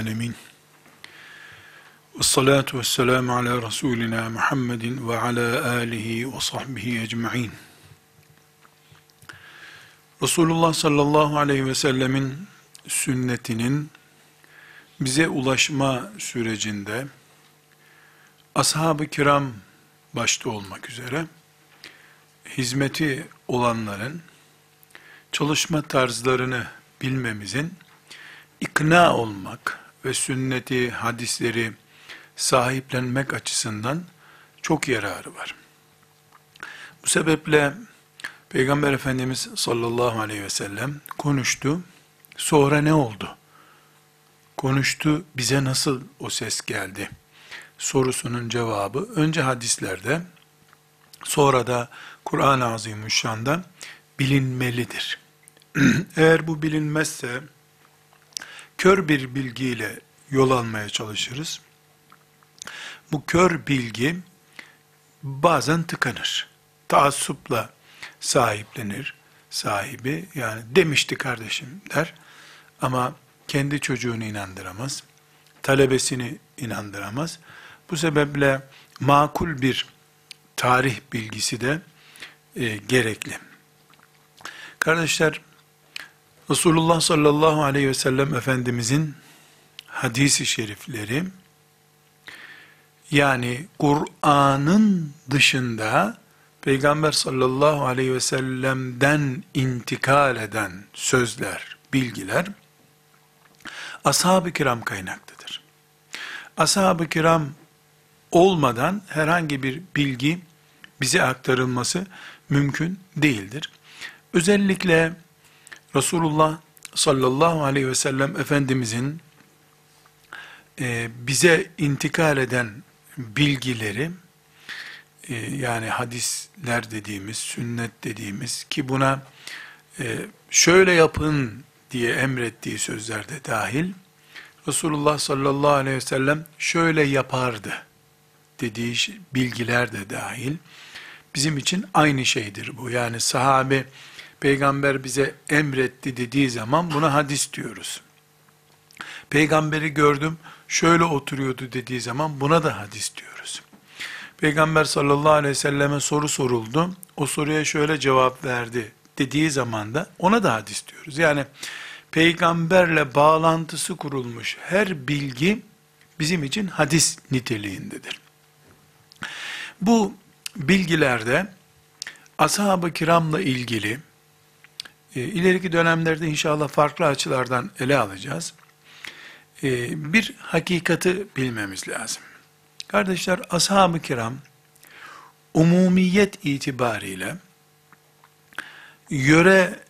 Alemin. Ve salatu ve selamu ala Resulina Muhammedin ve ala alihi ve sahbihi ecma'in. Resulullah sallallahu aleyhi ve sellemin sünnetinin bize ulaşma sürecinde ashab-ı kiram başta olmak üzere hizmeti olanların çalışma tarzlarını bilmemizin ikna olmak ve sünneti, hadisleri sahiplenmek açısından çok yararı var. Bu sebeple Peygamber Efendimiz sallallahu aleyhi ve sellem konuştu. Sonra ne oldu? Konuştu, bize nasıl o ses geldi? Sorusunun cevabı önce hadislerde, sonra da Kur'an-ı Azimüşşan'da bilinmelidir. Eğer bu bilinmezse, kör bir bilgiyle yol almaya çalışırız. Bu kör bilgi bazen tıkanır. Taassupla sahiplenir sahibi. Yani demişti kardeşim der. Ama kendi çocuğunu inandıramaz. Talebesini inandıramaz. Bu sebeple makul bir tarih bilgisi de e, gerekli. Kardeşler, Resulullah sallallahu aleyhi ve sellem Efendimizin hadisi şerifleri, yani Kur'an'ın dışında Peygamber sallallahu aleyhi ve sellem'den intikal eden sözler, bilgiler, ashab-ı kiram kaynaklıdır. Ashab-ı kiram olmadan herhangi bir bilgi bize aktarılması mümkün değildir. Özellikle Resulullah sallallahu aleyhi ve sellem Efendimizin e, bize intikal eden bilgileri, e, yani hadisler dediğimiz, sünnet dediğimiz ki buna e, şöyle yapın diye emrettiği sözler de dahil, Resulullah sallallahu aleyhi ve sellem şöyle yapardı dediği bilgiler de dahil, bizim için aynı şeydir bu. Yani sahabe, peygamber bize emretti dediği zaman buna hadis diyoruz. Peygamberi gördüm, şöyle oturuyordu dediği zaman buna da hadis diyoruz. Peygamber sallallahu aleyhi ve selleme soru soruldu, o soruya şöyle cevap verdi dediği zaman da ona da hadis diyoruz. Yani peygamberle bağlantısı kurulmuş her bilgi bizim için hadis niteliğindedir. Bu bilgilerde ashab-ı kiramla ilgili e, ileriki dönemlerde inşallah farklı açılardan ele alacağız. E, bir hakikati bilmemiz lazım. Kardeşler ashab-ı kiram umumiyet itibariyle yöre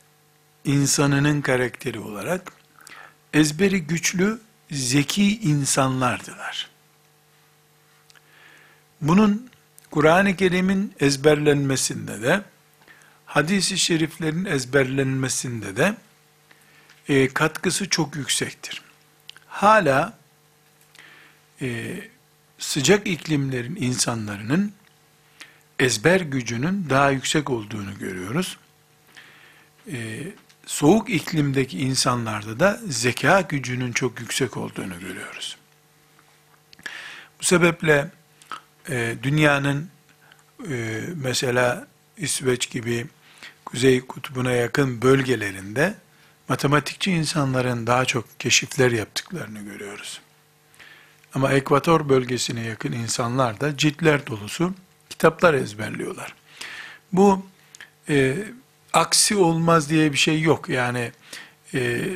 insanının karakteri olarak ezberi güçlü, zeki insanlardılar. Bunun Kur'an-ı Kerim'in ezberlenmesinde de, hadisi şeriflerin ezberlenmesinde de e, katkısı çok yüksektir. Hala e, sıcak iklimlerin insanların ezber gücünün daha yüksek olduğunu görüyoruz. E, soğuk iklimdeki insanlarda da zeka gücünün çok yüksek olduğunu görüyoruz. Bu sebeple e, dünyanın e, mesela İsveç gibi Kuzey Kutbu'na yakın bölgelerinde matematikçi insanların daha çok keşifler yaptıklarını görüyoruz. Ama ekvator bölgesine yakın insanlar da ciltler dolusu kitaplar ezberliyorlar. Bu e, aksi olmaz diye bir şey yok. Yani e,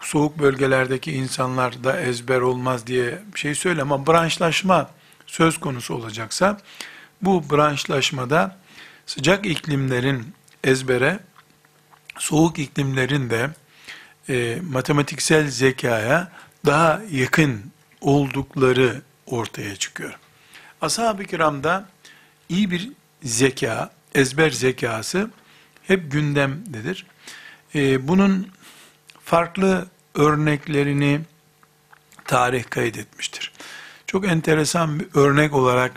soğuk bölgelerdeki insanlar da ezber olmaz diye bir şey söyle ama branşlaşma söz konusu olacaksa bu branşlaşmada sıcak iklimlerin ezbere, soğuk iklimlerin de e, matematiksel zekaya daha yakın oldukları ortaya çıkıyor. Ashab-ı kiramda iyi bir zeka, ezber zekası hep gündemdedir. E, bunun farklı örneklerini tarih kaydetmiştir. Çok enteresan bir örnek olarak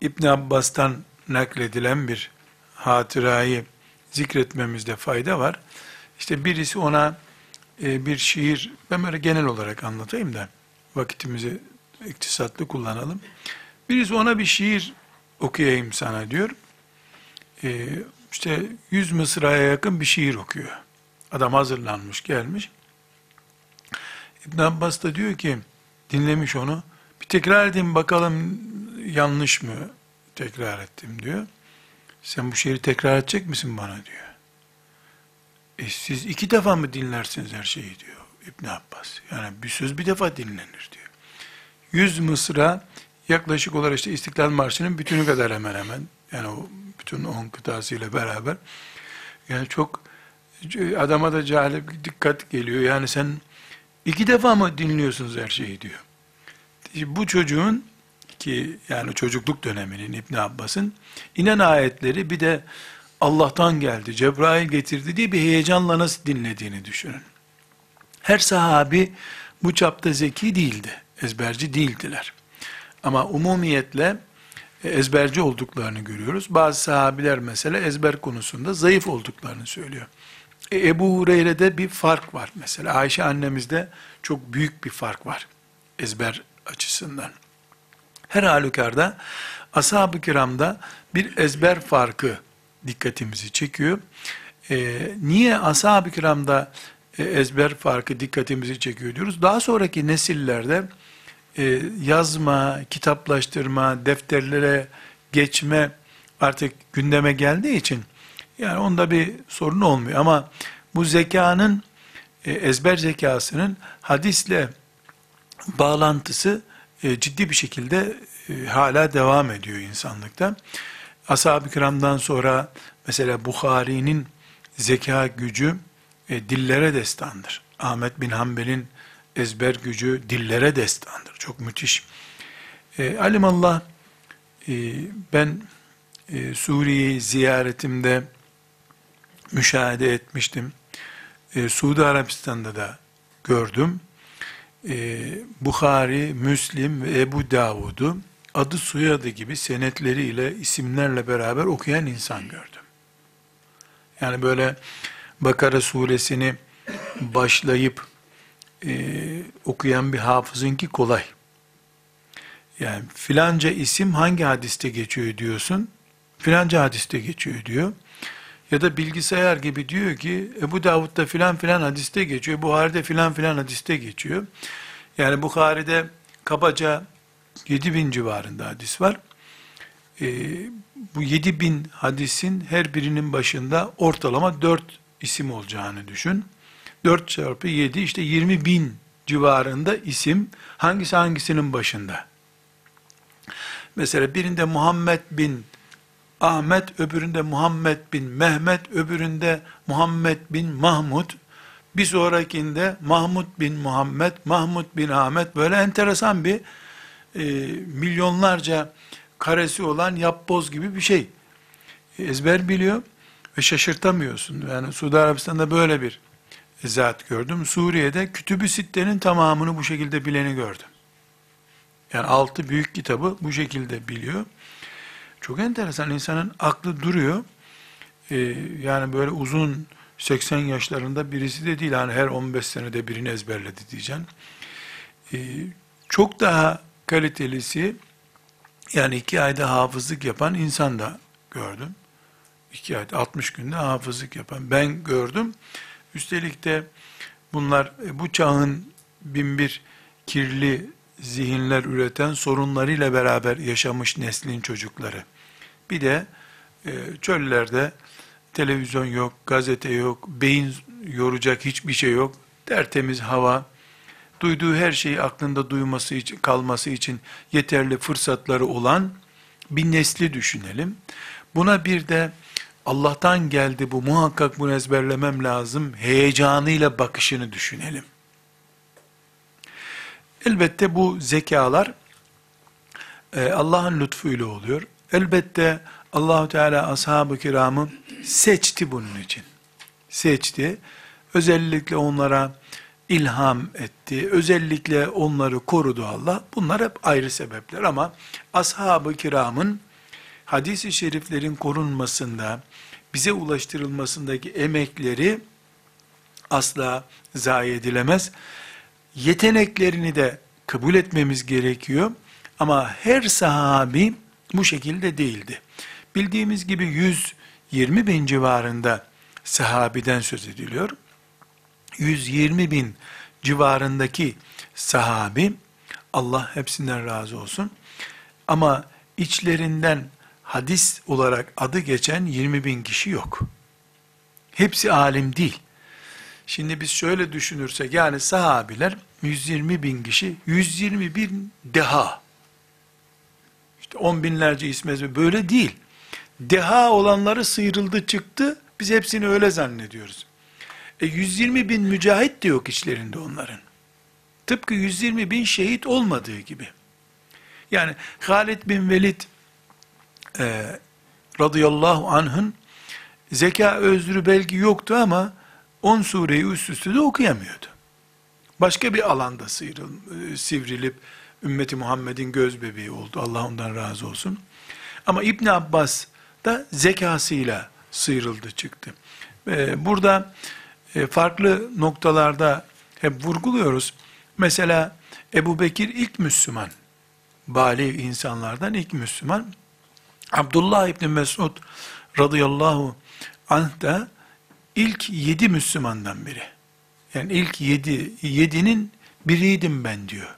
İbn Abbas'tan nakledilen bir hatırayı zikretmemizde fayda var. İşte birisi ona e, bir şiir, ben böyle genel olarak anlatayım da vakitimizi iktisatlı kullanalım. Birisi ona bir şiir okuyayım sana diyor. E, işte 100 mısraya yakın bir şiir okuyor. Adam hazırlanmış gelmiş. İbn Abbas da diyor ki dinlemiş onu. Bir tekrar edeyim bakalım yanlış mı tekrar ettim diyor. Sen bu şiiri tekrar edecek misin bana diyor. E siz iki defa mı dinlersiniz her şeyi diyor İbn Abbas. Yani bir söz bir defa dinlenir diyor. Yüz mısra yaklaşık olarak işte İstiklal Marşı'nın bütünü kadar hemen hemen. Yani o bütün on kıtasıyla beraber. Yani çok adama da cahil dikkat geliyor. Yani sen iki defa mı dinliyorsunuz her şeyi diyor. Bu çocuğun ki yani çocukluk döneminin İbn Abbas'ın inen ayetleri bir de Allah'tan geldi, Cebrail getirdi diye bir heyecanla nasıl dinlediğini düşünün. Her sahabi bu çapta zeki değildi, ezberci değildiler. Ama umumiyetle e, ezberci olduklarını görüyoruz. Bazı sahabiler mesela ezber konusunda zayıf olduklarını söylüyor. E, Ebu Hureyre'de bir fark var mesela. Ayşe annemizde çok büyük bir fark var ezber açısından. Her halükarda ashab-ı kiramda bir ezber farkı dikkatimizi çekiyor. Ee, niye ashab-ı kiramda e, ezber farkı dikkatimizi çekiyor diyoruz. Daha sonraki nesillerde e, yazma, kitaplaştırma, defterlere geçme artık gündeme geldiği için yani onda bir sorun olmuyor. Ama bu zekanın, e, ezber zekasının hadisle bağlantısı e, ciddi bir şekilde e, hala devam ediyor insanlıkta. Ashab-ı kiramdan sonra mesela Bukhari'nin zeka gücü e, dillere destandır. Ahmet bin Hanbel'in ezber gücü dillere destandır. Çok müthiş. E, alimallah e, ben e, Suriye'yi ziyaretimde müşahede etmiştim. E, Suudi Arabistan'da da gördüm. E, Bukhari, Müslim ve Ebu Davud'u adı soyadı gibi senetleriyle, isimlerle beraber okuyan insan gördüm. Yani böyle Bakara suresini başlayıp e, okuyan bir hafızınki kolay. Yani filanca isim hangi hadiste geçiyor diyorsun, filanca hadiste geçiyor diyor. Ya da bilgisayar gibi diyor ki Ebu Davud'da filan filan hadiste geçiyor, Buhari'de filan filan hadiste geçiyor. Yani Bukhari'de kabaca 7 bin civarında hadis var. Ee, bu 7 bin hadisin her birinin başında ortalama 4 isim olacağını düşün. 4 çarpı 7 işte 20 bin civarında isim hangisi hangisinin başında. Mesela birinde Muhammed bin Ahmet, öbüründe Muhammed bin Mehmet, öbüründe Muhammed bin Mahmud, bir sonrakinde Mahmud bin Muhammed, Mahmud bin Ahmet böyle enteresan bir e, milyonlarca karesi olan yapboz gibi bir şey. Ezber biliyor ve şaşırtamıyorsun. Yani Suudi Arabistan'da böyle bir zat gördüm. Suriye'de Kütüb-ü Sitte'nin tamamını bu şekilde bileni gördüm. Yani altı büyük kitabı bu şekilde biliyor. Çok enteresan insanın aklı duruyor. Ee, yani böyle uzun 80 yaşlarında birisi de değil. Hani her 15 senede birini ezberledi diyeceğim. Ee, çok daha kalitelisi yani iki ayda hafızlık yapan insan da gördüm. İki ayda 60 günde hafızlık yapan ben gördüm. Üstelik de bunlar e, bu çağın bin bir kirli zihinler üreten sorunlarıyla beraber yaşamış neslin çocukları. Bir de e, çöllerde televizyon yok, gazete yok, beyin yoracak hiçbir şey yok. Tertemiz hava, duyduğu her şeyi aklında duyması için, kalması için yeterli fırsatları olan bir nesli düşünelim. Buna bir de Allah'tan geldi bu muhakkak bunu ezberlemem lazım heyecanıyla bakışını düşünelim. Elbette bu zekalar e, Allah'ın lütfuyla oluyor. Elbette Allahu Teala ashab-ı kiramı seçti bunun için. Seçti. Özellikle onlara ilham etti. Özellikle onları korudu Allah. Bunlar hep ayrı sebepler ama ashab-ı kiramın hadis-i şeriflerin korunmasında, bize ulaştırılmasındaki emekleri asla zayi edilemez. Yeteneklerini de kabul etmemiz gerekiyor. Ama her sahabi bu şekilde değildi. Bildiğimiz gibi 120 bin civarında sahabiden söz ediliyor. 120 bin civarındaki sahabi, Allah hepsinden razı olsun. Ama içlerinden hadis olarak adı geçen 20 bin kişi yok. Hepsi alim değil. Şimdi biz şöyle düşünürsek, yani sahabiler 120 bin kişi, 120 bin deha. On binlerce ismi böyle değil. Deha olanları sıyrıldı çıktı, biz hepsini öyle zannediyoruz. E 120 bin mücahit de yok içlerinde onların. Tıpkı 120 bin şehit olmadığı gibi. Yani Halid bin Velid e, radıyallahu anh'ın zeka özrü belki yoktu ama 10 sureyi üst üste de okuyamıyordu. Başka bir alanda sıyrıl, e, sivrilip ümmeti Muhammed'in göz bebeği oldu. Allah ondan razı olsun. Ama İbn Abbas da zekasıyla sıyrıldı çıktı. E, burada e, farklı noktalarda hep vurguluyoruz. Mesela Ebu Bekir ilk Müslüman. Bali insanlardan ilk Müslüman. Abdullah İbni Mesud radıyallahu anh da ilk yedi Müslümandan biri. Yani ilk yedi, yedinin biriydim ben diyor.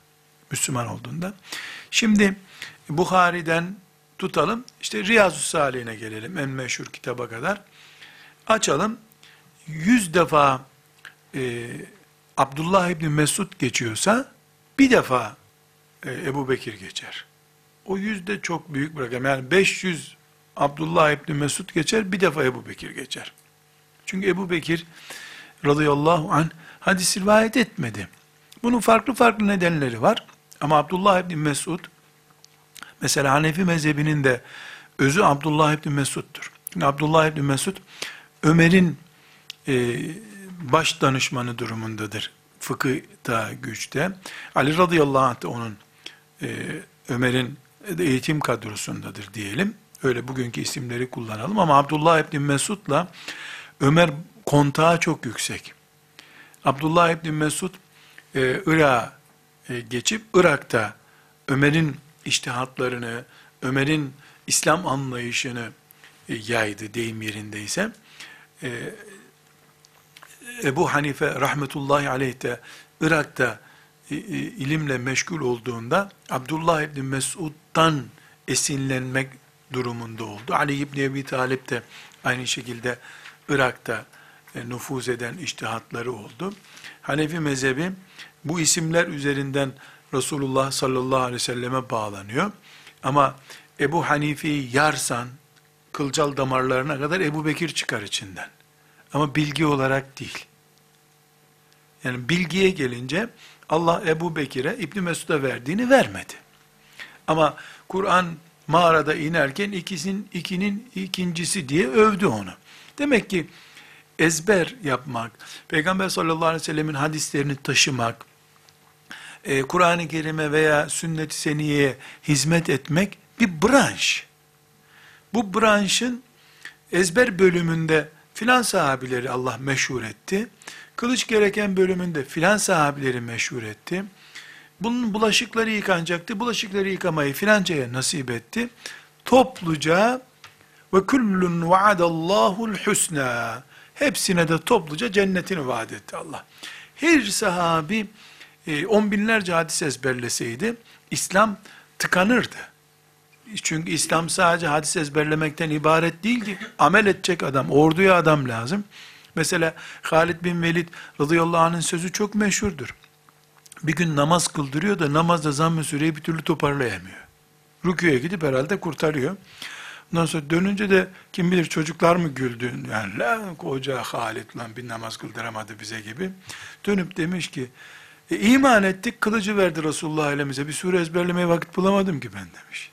Müslüman olduğunda. Şimdi Bukhari'den tutalım. İşte Riyazu Salih'ine gelelim. En meşhur kitaba kadar. Açalım. Yüz defa e, Abdullah İbni Mesud geçiyorsa bir defa e, Ebu Bekir geçer. O yüzde çok büyük bir rakam. Yani 500 Abdullah İbni Mesud geçer, bir defa Ebu Bekir geçer. Çünkü Ebu Bekir radıyallahu anh hadis rivayet etmedi. Bunun farklı farklı nedenleri var. Ama Abdullah İbni Mesud, mesela Hanefi mezhebinin de özü Abdullah İbni Mesud'dur. Abdullah İbni Mesud, Ömer'in e, baş danışmanı durumundadır. Fıkıhta, güçte. Ali radıyallahu anh da onun e, Ömer'in eğitim kadrosundadır diyelim. Öyle bugünkü isimleri kullanalım ama Abdullah İbni Mesud'la Ömer kontağı çok yüksek. Abdullah İbni Mesud e, Irak'a geçip Irak'ta Ömer'in iştihatlarını, Ömer'in İslam anlayışını e, yaydı deyim yerindeyse. E, Ebu Hanife rahmetullahi aleyh de Irak'ta e, e, ilimle meşgul olduğunda Abdullah İbni Mesud'dan esinlenmek durumunda oldu. Ali İbni Ebi Talip de aynı şekilde Irak'ta e, nüfuz eden iştihatları oldu. Hanefi mezhebi bu isimler üzerinden Resulullah sallallahu aleyhi ve selleme bağlanıyor. Ama Ebu Hanife'yi yarsan, kılcal damarlarına kadar Ebu Bekir çıkar içinden. Ama bilgi olarak değil. Yani bilgiye gelince Allah Ebu Bekir'e İbni Mesud'a verdiğini vermedi. Ama Kur'an mağarada inerken ikisinin ikinin ikincisi diye övdü onu. Demek ki ezber yapmak, Peygamber sallallahu aleyhi ve sellemin hadislerini taşımak, e, Kur'an-ı Kerim'e veya sünnet-i seniyeye hizmet etmek bir branş. Bu branşın ezber bölümünde filan sahabileri Allah meşhur etti. Kılıç gereken bölümünde filan sahabileri meşhur etti. Bunun bulaşıkları yıkanacaktı. Bulaşıkları yıkamayı filancaya nasip etti. Topluca ve kullun vaadallahu'l husna. Hepsine de topluca cennetini vaat etti Allah. Her sahabi e, on binlerce hadis ezberleseydi İslam tıkanırdı. Çünkü İslam sadece hadis ezberlemekten ibaret değil ki amel edecek adam, orduya adam lazım. Mesela Halid bin Velid radıyallahu anh'ın sözü çok meşhurdur. Bir gün namaz kıldırıyor da namazda zamm-ı süreyi bir türlü toparlayamıyor. Rüküye gidip herhalde kurtarıyor. Ondan sonra dönünce de kim bilir çocuklar mı güldü? Yani la koca Halid lan bir namaz kıldıramadı bize gibi. Dönüp demiş ki e, iman ettik kılıcı verdi Resulullah elimize bir sure ezberlemeye vakit bulamadım ki ben demiş.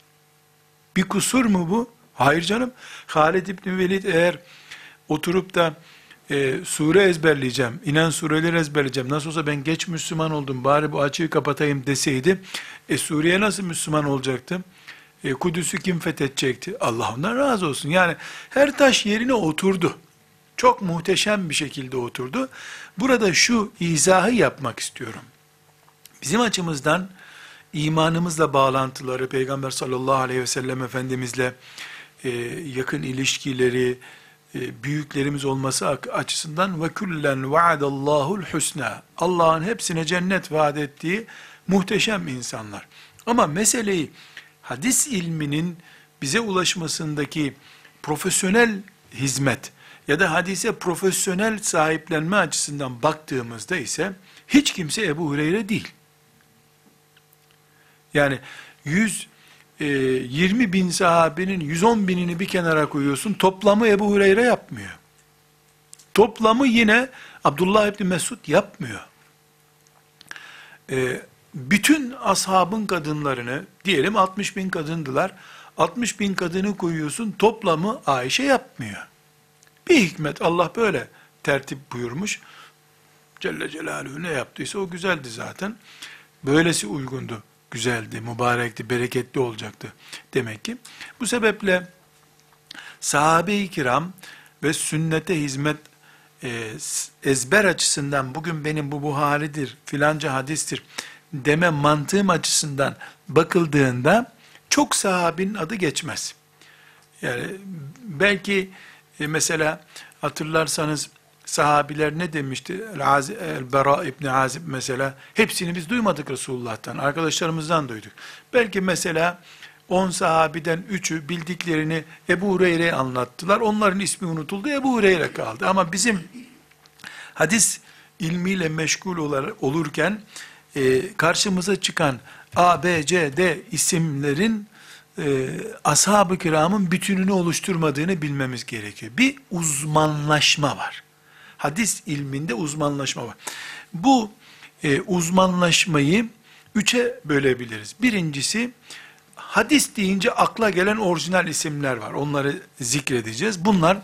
Bir kusur mu bu? Hayır canım. Halid İbni Velid eğer oturup da e, sure ezberleyeceğim, inen sureleri ezberleyeceğim, nasıl olsa ben geç Müslüman oldum, bari bu açığı kapatayım deseydi, e Suriye nasıl Müslüman olacaktı? E, Kudüs'ü kim fethedecekti? Allah ondan razı olsun. Yani her taş yerine oturdu. Çok muhteşem bir şekilde oturdu. Burada şu izahı yapmak istiyorum. Bizim açımızdan imanımızla bağlantıları, Peygamber sallallahu aleyhi ve sellem Efendimizle e, yakın ilişkileri, e, büyüklerimiz olması açısından ve küllen vaadallahu'l husna. Allah'ın hepsine cennet vaat ettiği muhteşem insanlar. Ama meseleyi hadis ilminin bize ulaşmasındaki profesyonel hizmet ya da hadise profesyonel sahiplenme açısından baktığımızda ise hiç kimse Ebu Hureyre değil. Yani 100 20 e, bin sahabenin 110 binini bir kenara koyuyorsun. Toplamı Ebu Hureyre yapmıyor. Toplamı yine Abdullah İbni Mesud yapmıyor. E, bütün ashabın kadınlarını, diyelim 60 bin kadındılar, 60 bin kadını koyuyorsun, toplamı Ayşe yapmıyor. Bir hikmet, Allah böyle tertip buyurmuş. Celle Celaluhu ne yaptıysa o güzeldi zaten. Böylesi uygundu güzeldi, mübarekti, bereketli olacaktı demek ki. Bu sebeple sahabe-i kiram ve sünnete hizmet e, ezber açısından bugün benim bu Buhari'dir, filanca hadistir deme mantığım açısından bakıldığında çok sahabinin adı geçmez. Yani belki e, mesela hatırlarsanız sahabiler ne demişti? El-Bera İbni Azib mesela, hepsini biz duymadık Resulullah'tan, arkadaşlarımızdan duyduk. Belki mesela 10 sahabiden 3'ü bildiklerini Ebu Hureyre'ye anlattılar. Onların ismi unutuldu, Ebu Hureyre kaldı. Ama bizim hadis ilmiyle meşgul olurken e, karşımıza çıkan A, B, C, D isimlerin e, ashab-ı kiramın bütününü oluşturmadığını bilmemiz gerekiyor. Bir uzmanlaşma var hadis ilminde uzmanlaşma var. Bu e, uzmanlaşmayı üçe bölebiliriz. Birincisi, hadis deyince akla gelen orijinal isimler var. Onları zikredeceğiz. Bunlar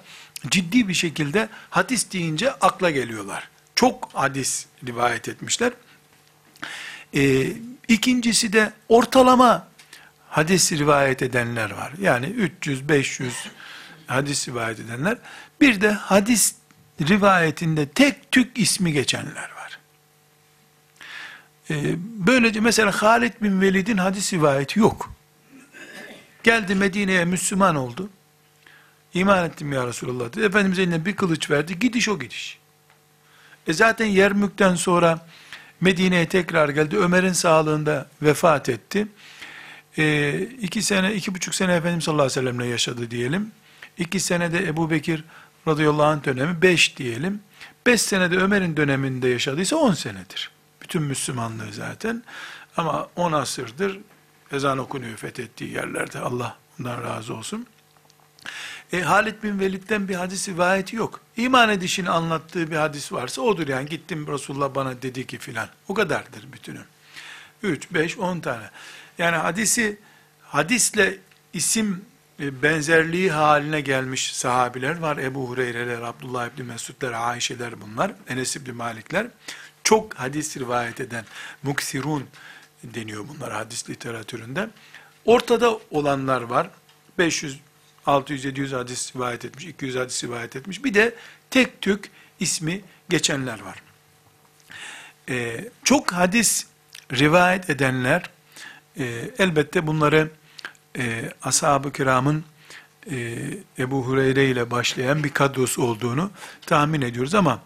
ciddi bir şekilde hadis deyince akla geliyorlar. Çok hadis rivayet etmişler. E, ikincisi de ortalama hadis rivayet edenler var. Yani 300-500 hadis rivayet edenler. Bir de hadis rivayetinde tek tük ismi geçenler var. Ee, böylece mesela Halid bin Velid'in hadis rivayeti yok. Geldi Medine'ye Müslüman oldu. İman ettim ya Resulallah dedi. Efendimiz eline bir kılıç verdi. Gidiş o gidiş. E zaten Yermük'ten sonra Medine'ye tekrar geldi. Ömer'in sağlığında vefat etti. E, iki sene, iki buçuk sene Efendimiz sallallahu aleyhi ve sellemle yaşadı diyelim. İki sene de Ebu Bekir radıyallahu anh dönemi 5 diyelim. 5 senede Ömer'in döneminde yaşadıysa 10 senedir. Bütün Müslümanlığı zaten. Ama 10 asırdır ezan okunuyor fethettiği yerlerde. Allah ondan razı olsun. E, Halid bin Velid'den bir hadis rivayeti yok. İman edişini anlattığı bir hadis varsa odur yani. Gittim Resulullah bana dedi ki filan. O kadardır bütünü. 3, 5, 10 tane. Yani hadisi, hadisle isim e, benzerliği haline gelmiş sahabiler var. Ebu Hureyre'ler, Abdullah İbni Mesud'lar, Ayşe'ler bunlar, Enes İbni Malik'ler. Çok hadis rivayet eden, muksirun deniyor bunlar hadis literatüründe. Ortada olanlar var. 500, 600, 700 hadis rivayet etmiş, 200 hadis rivayet etmiş. Bir de tek tük ismi geçenler var. Ee, çok hadis rivayet edenler, e, elbette bunları e, ashab-ı kiramın e, Ebu Hureyre ile başlayan bir kadrosu olduğunu tahmin ediyoruz ama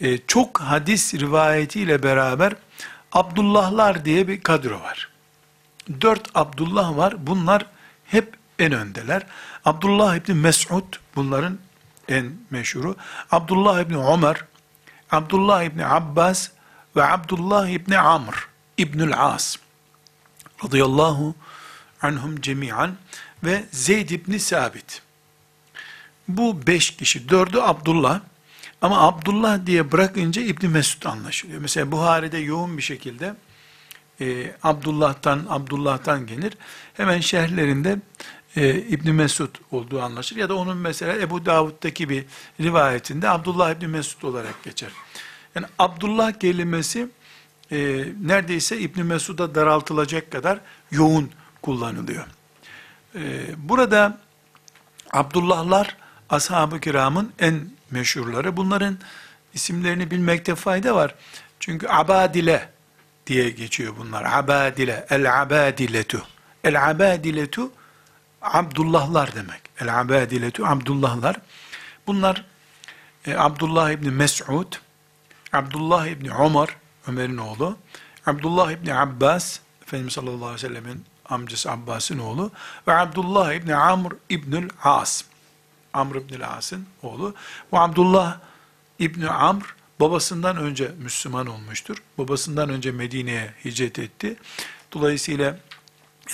e, çok hadis rivayetiyle beraber Abdullahlar diye bir kadro var. Dört Abdullah var. Bunlar hep en öndeler. Abdullah İbni Mes'ud bunların en meşhuru. Abdullah İbni Ömer, Abdullah İbni Abbas ve Abdullah İbni Amr İbnül As radıyallahu anhum cemiyan ve Zeyd ibn Sabit. Bu beş kişi, dördü Abdullah. Ama Abdullah diye bırakınca İbn Mesud anlaşılıyor. Mesela Buhari'de yoğun bir şekilde e, Abdullah'tan Abdullah'tan gelir. Hemen şerhlerinde e, İbn Mesud olduğu anlaşılır. Ya da onun mesela Ebu Davud'daki bir rivayetinde Abdullah İbn Mesud olarak geçer. Yani Abdullah kelimesi e, neredeyse İbn Mesud'a daraltılacak kadar yoğun kullanılıyor. Ee, burada Abdullahlar ashab-ı kiramın en meşhurları. Bunların isimlerini bilmekte fayda var. Çünkü abadile diye geçiyor bunlar. Abadile, el abadiletu. El abadiletu Abdullahlar demek. El abadiletu Abdullahlar. Bunlar e, Abdullah İbni Mes'ud, Abdullah İbni Ömer, Ömer'in oğlu, Abdullah İbni Abbas, Efendimiz sallallahu aleyhi ve sellemin amcası Abbas'ın oğlu ve Abdullah İbni Amr İbnül As. Amr İbnül As'ın oğlu. Bu Abdullah İbni Amr babasından önce Müslüman olmuştur. Babasından önce Medine'ye hicret etti. Dolayısıyla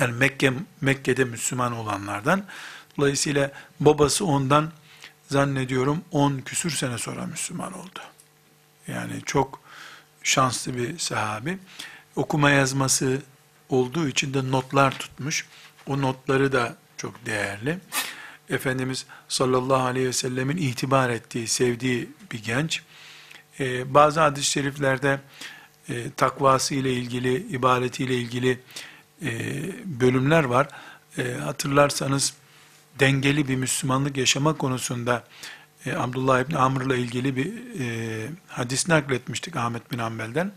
yani Mekke, Mekke'de Müslüman olanlardan. Dolayısıyla babası ondan zannediyorum 10 küsür sene sonra Müslüman oldu. Yani çok şanslı bir sahabi. Okuma yazması olduğu için de notlar tutmuş. O notları da çok değerli. Efendimiz sallallahu aleyhi ve sellemin itibar ettiği, sevdiği bir genç. Ee, bazı hadis-i şeriflerde e, takvası ile ilgili, ibadeti ile ilgili e, bölümler var. E, hatırlarsanız dengeli bir Müslümanlık yaşama konusunda e, Abdullah İbni Amr'la ilgili bir e, hadis nakletmiştik Ahmet bin Hanbel'den.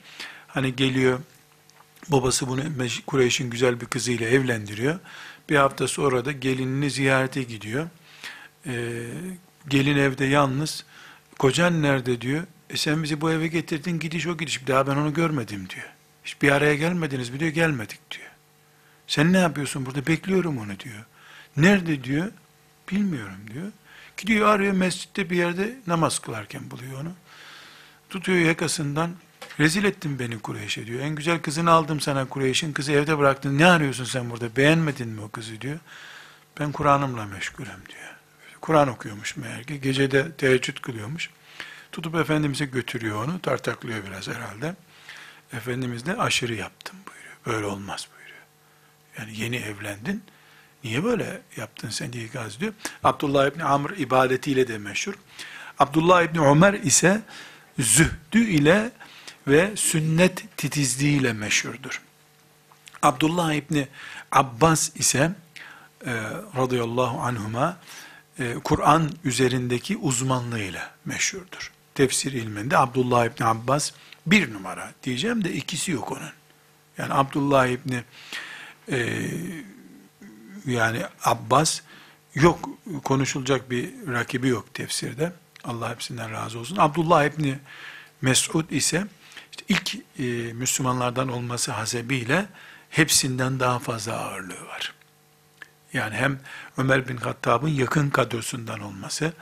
Hani geliyor babası bunu Kureyş'in güzel bir kızıyla evlendiriyor. Bir hafta sonra da gelinini ziyarete gidiyor. E, gelin evde yalnız. Kocan nerede diyor. E sen bizi bu eve getirdin gidiş o gidiş. Bir daha ben onu görmedim diyor. Hiç bir araya gelmediniz mi diyor. Gelmedik diyor. Sen ne yapıyorsun burada? Bekliyorum onu diyor. Nerede diyor? Bilmiyorum diyor. Gidiyor arıyor mescitte bir yerde namaz kılarken buluyor onu. Tutuyor yakasından. Rezil ettin beni Kureyş'e diyor. En güzel kızını aldım sana Kureyş'in. Kızı evde bıraktın. Ne arıyorsun sen burada? Beğenmedin mi o kızı diyor. Ben Kur'an'ımla meşgulüm diyor. Kur'an okuyormuş meğer ki. Gecede teheccüd kılıyormuş. Tutup Efendimiz'e götürüyor onu. Tartaklıyor biraz herhalde. Efendimiz de aşırı yaptım buyuruyor. Böyle olmaz buyuruyor. Yani yeni evlendin. Niye böyle yaptın sen diye ikaz ediyor. Abdullah İbni Amr ibadetiyle de meşhur. Abdullah İbni Ömer ise zühdü ile ve sünnet titizliğiyle meşhurdur. Abdullah İbni Abbas ise e, radıyallahu anhuma e, Kur'an üzerindeki uzmanlığıyla meşhurdur. Tefsir ilminde Abdullah İbni Abbas bir numara diyeceğim de ikisi yok onun. Yani Abdullah İbni e, yani Abbas yok konuşulacak bir rakibi yok tefsirde. Allah hepsinden razı olsun. Abdullah İbni Mesud ise işte ilk e, Müslümanlardan olması hasebiyle hepsinden daha fazla ağırlığı var. Yani hem Ömer bin Hattab'ın yakın kadrosundan olması,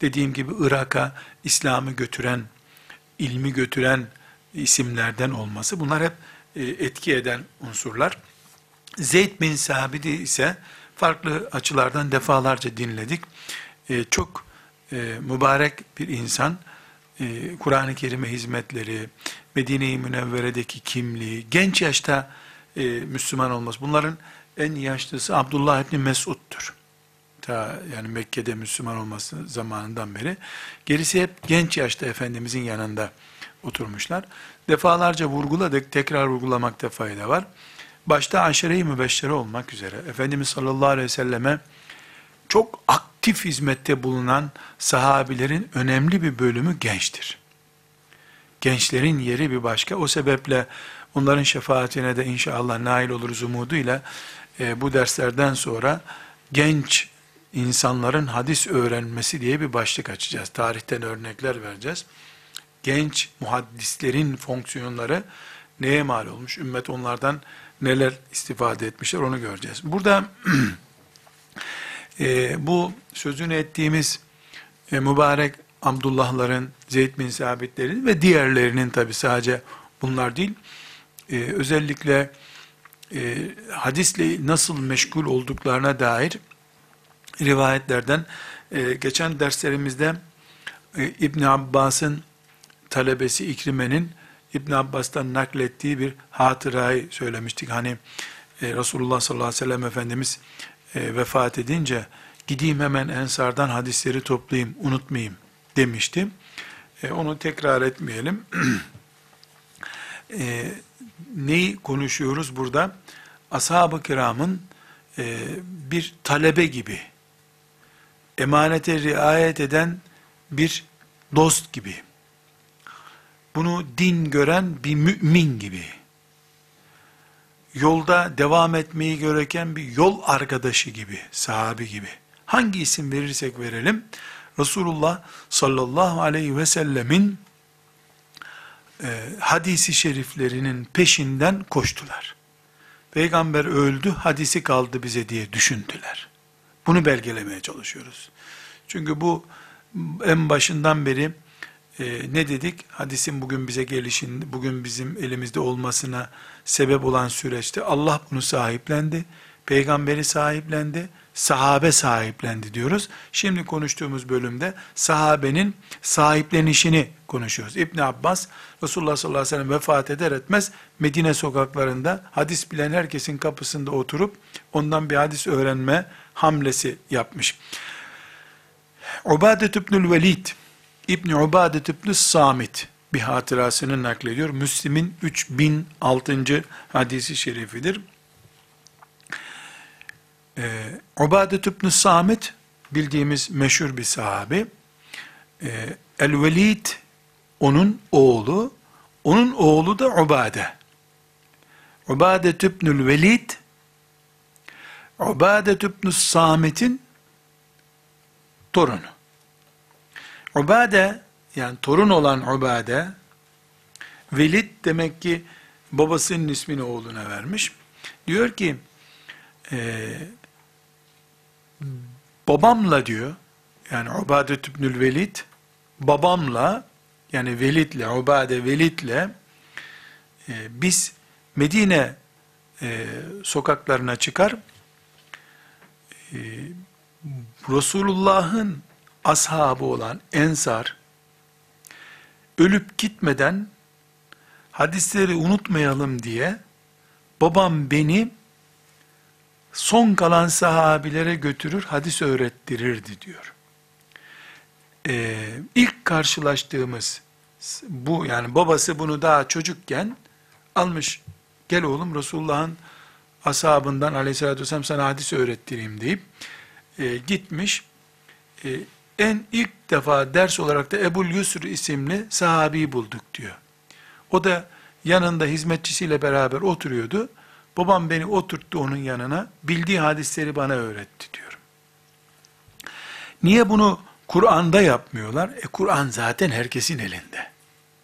dediğim gibi Irak'a İslam'ı götüren, ilmi götüren isimlerden olması, bunlar hep e, etki eden unsurlar. Zeyd bin Sabit'i ise farklı açılardan defalarca dinledik. E, çok e, mübarek bir insan, e, Kur'an-ı Kerim'e hizmetleri, Medine-i Münevvere'deki kimliği, genç yaşta e, Müslüman olması. Bunların en yaşlısı Abdullah İbni Mesud'dur. Ta yani Mekke'de Müslüman olması zamanından beri. Gerisi hep genç yaşta Efendimizin yanında oturmuşlar. Defalarca vurguladık, tekrar vurgulamakta fayda var. Başta aşere-i mübeşşere olmak üzere Efendimiz sallallahu aleyhi ve selleme çok aktif hizmette bulunan sahabilerin önemli bir bölümü gençtir. Gençlerin yeri bir başka. O sebeple onların şefaatine de inşallah nail oluruz umuduyla e, bu derslerden sonra genç insanların hadis öğrenmesi diye bir başlık açacağız. Tarihten örnekler vereceğiz. Genç muhaddislerin fonksiyonları neye mal olmuş? Ümmet onlardan neler istifade etmişler onu göreceğiz. Burada e, bu sözünü ettiğimiz e, mübarek Abdullahların, Zeyd bin Sabitlerin ve diğerlerinin tabi sadece bunlar değil, e, özellikle e, hadisle nasıl meşgul olduklarına dair rivayetlerden e, geçen derslerimizde e, İbn Abbas'ın talebesi İkrime'nin İbn Abbas'tan naklettiği bir hatırayı söylemiştik. Hani e, Resulullah sallallahu aleyhi ve sellem Efendimiz e, vefat edince gideyim hemen ensardan hadisleri toplayayım, unutmayayım demişti. E, onu tekrar etmeyelim. e, neyi konuşuyoruz burada? Ashab-ı kiramın e, bir talebe gibi, emanete riayet eden bir dost gibi. Bunu din gören bir mümin gibi. Yolda devam etmeyi gereken bir yol arkadaşı gibi, sahabi gibi. Hangi isim verirsek verelim, Resulullah sallallahu aleyhi ve sellemin e, hadisi şeriflerinin peşinden koştular. Peygamber öldü, hadisi kaldı bize diye düşündüler. Bunu belgelemeye çalışıyoruz. Çünkü bu en başından beri e, ne dedik? Hadisin bugün bize gelişin, bugün bizim elimizde olmasına sebep olan süreçte Allah bunu sahiplendi. Peygamberi sahiplendi, sahabe sahiplendi diyoruz. Şimdi konuştuğumuz bölümde sahabenin sahiplenişini konuşuyoruz. İbn Abbas Resulullah sallallahu aleyhi ve sellem vefat eder etmez Medine sokaklarında hadis bilen herkesin kapısında oturup ondan bir hadis öğrenme hamlesi yapmış. Ubadet İbnül Velid İbni Ubadet İbni Samit bir hatırasını naklediyor. Müslim'in 3006. hadisi şerifidir. Ee, Ubadet İbni Samit bildiğimiz meşhur bir sahabi. Ee, El-Velid onun oğlu, onun oğlu da Ubade. Ubade İbnül Velid, Ubade İbnü Samit'in torunu. Ubade, yani torun olan Ubade, Velid demek ki babasının ismini oğluna vermiş. Diyor ki, e, babamla diyor, yani Ubade İbnül Velid, babamla, yani Velid'le, Ubade Velid'le, e, biz Medine e, sokaklarına çıkar, e, Resulullah'ın ashabı olan Ensar, ölüp gitmeden hadisleri unutmayalım diye, babam beni son kalan sahabilere götürür, hadis öğrettirirdi diyor. Ee, ilk karşılaştığımız bu yani babası bunu daha çocukken almış gel oğlum Resulullah'ın ashabından aleyhissalatü vesselam sana hadis öğrettireyim deyip e, gitmiş. E, en ilk defa ders olarak da Ebul Yusr isimli sahabi bulduk diyor. O da yanında hizmetçisiyle beraber oturuyordu. Babam beni oturttu onun yanına. Bildiği hadisleri bana öğretti diyor. Niye bunu Kur'an'da yapmıyorlar? E Kur'an zaten herkesin elinde.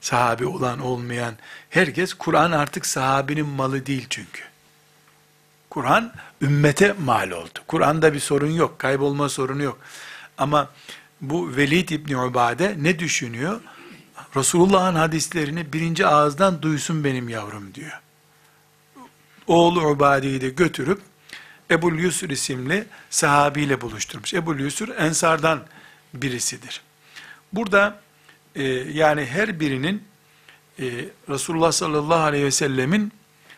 Sahabi olan olmayan herkes, Kur'an artık sahabinin malı değil çünkü. Kur'an ümmete mal oldu. Kur'an'da bir sorun yok, kaybolma sorunu yok. Ama bu Velid İbni Ubade ne düşünüyor? Resulullah'ın hadislerini birinci ağızdan duysun benim yavrum diyor. Oğlu Ubade'yi de götürüp Ebul Yusur isimli sahabiyle buluşturmuş. Ebul Yusur Ensardan birisidir. Burada e, yani her birinin e, Resulullah sallallahu aleyhi ve sellemin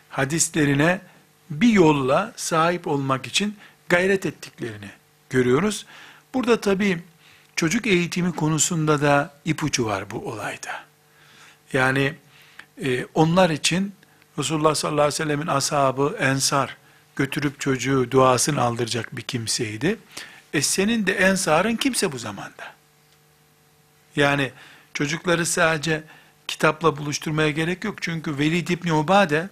hadislerine bir yolla sahip olmak için gayret ettiklerini görüyoruz. Burada tabii çocuk eğitimi konusunda da ipucu var bu olayda. Yani e, onlar için Resulullah sallallahu aleyhi ve sellemin ashabı Ensar götürüp çocuğu duasını aldıracak bir kimseydi. E senin de Ensar'ın kimse bu zamanda. Yani çocukları sadece kitapla buluşturmaya gerek yok. Çünkü Velid İbni Ubade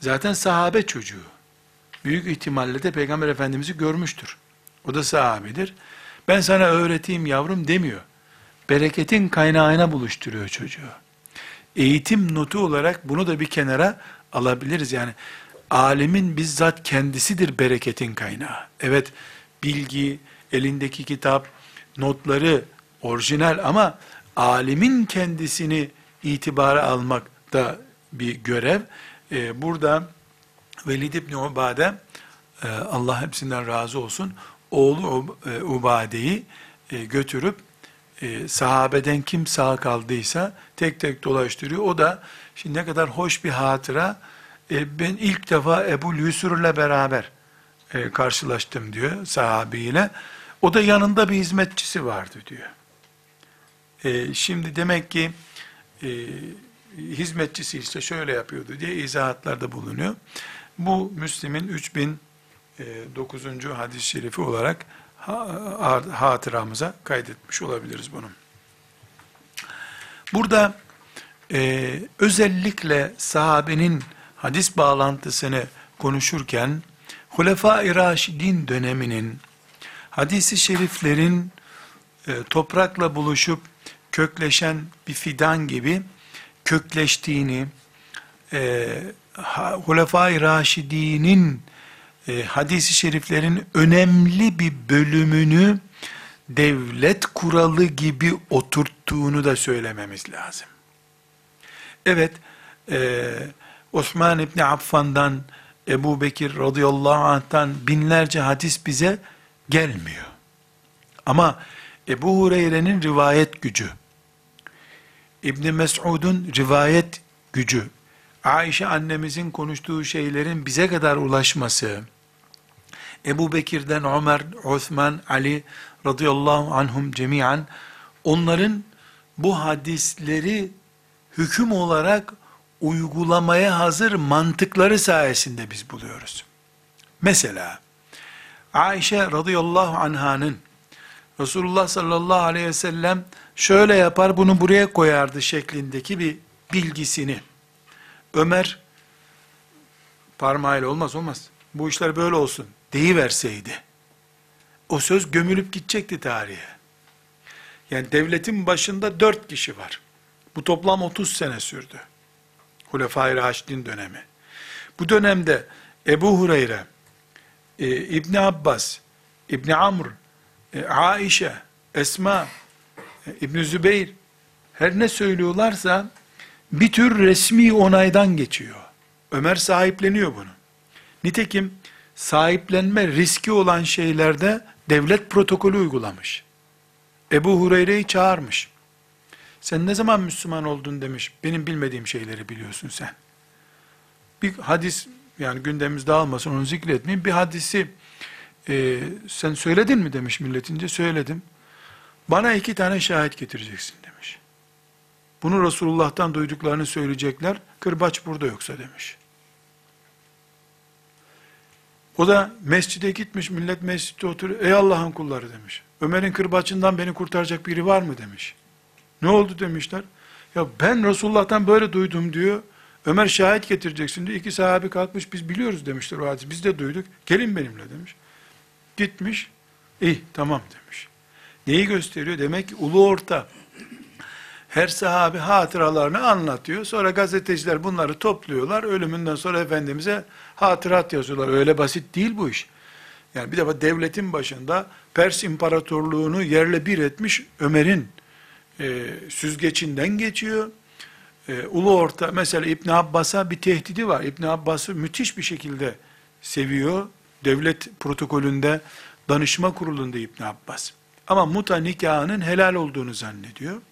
zaten sahabe çocuğu. Büyük ihtimalle de Peygamber Efendimiz'i görmüştür. O da sahabidir. Ben sana öğreteyim yavrum demiyor. Bereketin kaynağına buluşturuyor çocuğu. Eğitim notu olarak bunu da bir kenara alabiliriz. Yani alemin bizzat kendisidir bereketin kaynağı. Evet bilgi, elindeki kitap, notları orijinal ama alemin kendisini itibara almak da bir görev. Ee, burada Velid İbni Ubade, e, Allah hepsinden razı olsun, oğlu e, Ubade'yi e, götürüp e, sahabeden kim sağ kaldıysa tek tek dolaştırıyor. O da şimdi ne kadar hoş bir hatıra. Ben ilk defa Ebu Yusur'la beraber karşılaştım diyor sahabiyle. O da yanında bir hizmetçisi vardı diyor. Şimdi demek ki hizmetçisi işte şöyle yapıyordu diye izahatlarda bulunuyor. Bu Müslim'in 3000 9. hadis-i şerifi olarak hatıramıza kaydetmiş olabiliriz bunu. Burada e, özellikle sahabenin hadis bağlantısını konuşurken Hulefai Raşidin döneminin hadisi şeriflerin e, toprakla buluşup kökleşen bir fidan gibi kökleştiğini, e, Hulefai Raşidinin e, hadisi şeriflerin önemli bir bölümünü devlet kuralı gibi oturttuğunu da söylememiz lazım. Evet, e, Osman İbni Affan'dan, Ebu Bekir radıyallahu anh'tan binlerce hadis bize gelmiyor. Ama Ebu Hureyre'nin rivayet gücü, İbni Mes'ud'un rivayet gücü, Ayşe annemizin konuştuğu şeylerin bize kadar ulaşması, Ebu Bekir'den Ömer, Osman, Ali radıyallahu anhum cemiyen onların bu hadisleri hüküm olarak uygulamaya hazır mantıkları sayesinde biz buluyoruz. Mesela Ayşe radıyallahu anhanın Resulullah sallallahu aleyhi ve sellem şöyle yapar bunu buraya koyardı şeklindeki bir bilgisini. Ömer parmağıyla olmaz olmaz. Bu işler böyle olsun deyiverseydi o söz gömülüp gidecekti tarihe. Yani devletin başında dört kişi var. Bu toplam 30 sene sürdü. Hulefai Raşidin dönemi. Bu dönemde Ebu Hureyre, e, İbni Abbas, İbni Amr, e, Aişe, Esma, e, İbni Zübeyir, her ne söylüyorlarsa bir tür resmi onaydan geçiyor. Ömer sahipleniyor bunu. Nitekim sahiplenme riski olan şeylerde devlet protokolü uygulamış. Ebu Hureyre'yi çağırmış. Sen ne zaman Müslüman oldun demiş. Benim bilmediğim şeyleri biliyorsun sen. Bir hadis, yani gündemimiz dağılmasın onu zikretmeyeyim. Bir hadisi e, sen söyledin mi demiş milletince. Söyledim. Bana iki tane şahit getireceksin demiş. Bunu Resulullah'tan duyduklarını söyleyecekler. Kırbaç burada yoksa demiş. O da mescide gitmiş, millet mescitte oturuyor. Ey Allah'ın kulları demiş. Ömer'in kırbaçından beni kurtaracak biri var mı demiş. Ne oldu demişler. Ya ben Resulullah'tan böyle duydum diyor. Ömer şahit getireceksin diyor. İki sahabi kalkmış biz biliyoruz demişler o hadis. Biz de duyduk. Gelin benimle demiş. Gitmiş. İyi tamam demiş. Neyi gösteriyor? Demek ki ulu orta. Her sahabi hatıralarını anlatıyor. Sonra gazeteciler bunları topluyorlar. Ölümünden sonra Efendimiz'e hatırat yazıyorlar. Öyle basit değil bu iş. Yani bir defa devletin başında Pers İmparatorluğunu yerle bir etmiş Ömer'in e, süzgecinden geçiyor. E, Ulu Orta mesela İbn Abbas'a bir tehdidi var. İbn Abbas'ı müthiş bir şekilde seviyor. Devlet protokolünde danışma kurulunda İbn Abbas. Ama muta nikahının helal olduğunu zannediyor.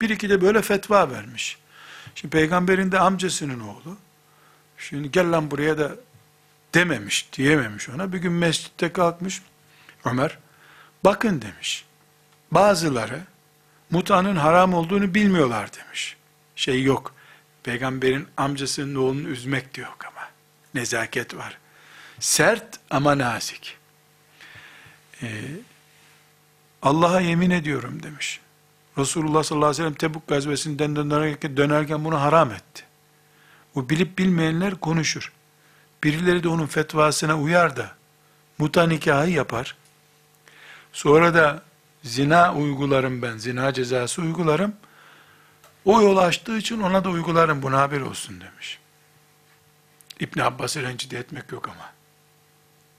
Bir iki de böyle fetva vermiş. Şimdi peygamberin de amcasının oğlu. Şimdi gel lan buraya da dememiş, diyememiş ona. Bir gün mescitte kalkmış Ömer. Bakın demiş. Bazıları mutanın haram olduğunu bilmiyorlar demiş. Şey yok. Peygamberin amcasının oğlunu üzmek de yok ama. Nezaket var. Sert ama nazik. Ee, Allah'a yemin ediyorum demiş. Resulullah sallallahu aleyhi ve sellem Tebuk gazvesinden dönerken, dönerken bunu haram etti. O bilip bilmeyenler konuşur. Birileri de onun fetvasına uyar da muta nikahı yapar. Sonra da zina uygularım ben, zina cezası uygularım. O yol açtığı için ona da uygularım, buna haber olsun demiş. İbn Abbas'ı rencide etmek yok ama.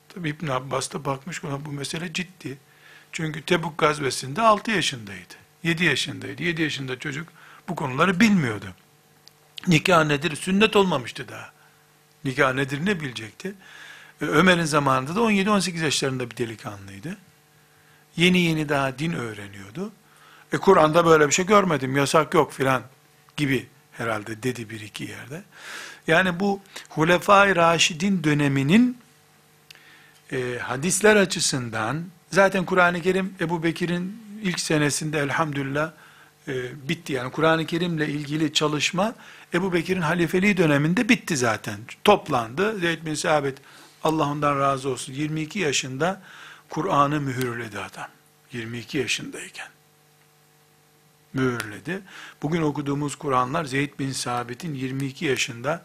Tabi İbn Abbas da bakmış ona bu mesele ciddi. Çünkü Tebuk gazvesinde 6 yaşındaydı. 7 yaşındaydı. 7 yaşında çocuk bu konuları bilmiyordu. Nikah nedir? Sünnet olmamıştı daha. Nikah nedir ne bilecekti? E, Ömer'in zamanında da 17-18 yaşlarında bir delikanlıydı. Yeni yeni daha din öğreniyordu. E Kur'an'da böyle bir şey görmedim, yasak yok filan gibi herhalde dedi bir iki yerde. Yani bu Hulefai Raşidin döneminin e, hadisler açısından zaten Kur'an-ı Kerim Ebu Bekir'in ilk senesinde elhamdülillah e, bitti. Yani Kur'an-ı Kerim'le ilgili çalışma Ebu Bekir'in halifeliği döneminde bitti zaten. Toplandı. Zeyd bin Sabit Allah ondan razı olsun. 22 yaşında Kur'an'ı mühürledi adam. 22 yaşındayken. mühürledi. Bugün okuduğumuz Kur'anlar Zeyd bin Sabit'in 22 yaşında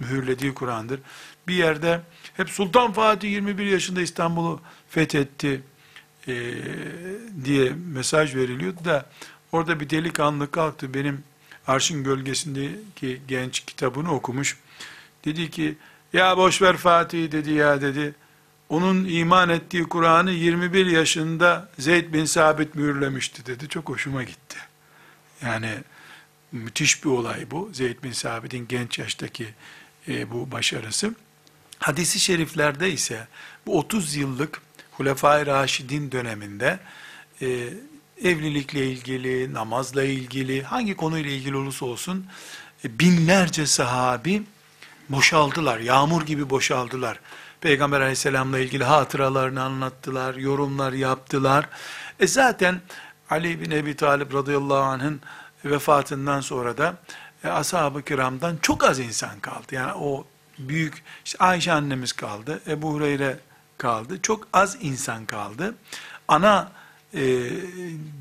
mühürlediği Kur'an'dır. Bir yerde hep Sultan Fatih 21 yaşında İstanbul'u fethetti e, diye mesaj veriliyordu da orada bir delikanlı kalktı benim Arşın Gölgesindeki genç kitabını okumuş. Dedi ki ya boş ver Fatih dedi ya dedi. Onun iman ettiği Kur'an'ı 21 yaşında Zeyd bin Sabit mühürlemişti dedi. Çok hoşuma gitti. Yani müthiş bir olay bu. Zeyd bin Sabit'in genç yaştaki e, bu başarısı. Hadisi şeriflerde ise bu 30 yıllık Hulefai Raşidin döneminde e, evlilikle ilgili, namazla ilgili, hangi konuyla ilgili olursa olsun e, binlerce sahabi boşaldılar, yağmur gibi boşaldılar. Peygamber aleyhisselamla ilgili hatıralarını anlattılar, yorumlar yaptılar. E zaten Ali bin Ebi Talib radıyallahu anh'ın vefatından sonra da e, ashab-ı kiramdan çok az insan kaldı. Yani o büyük, işte Ayşe annemiz kaldı, Ebu Hureyre kaldı, çok az insan kaldı. Ana e,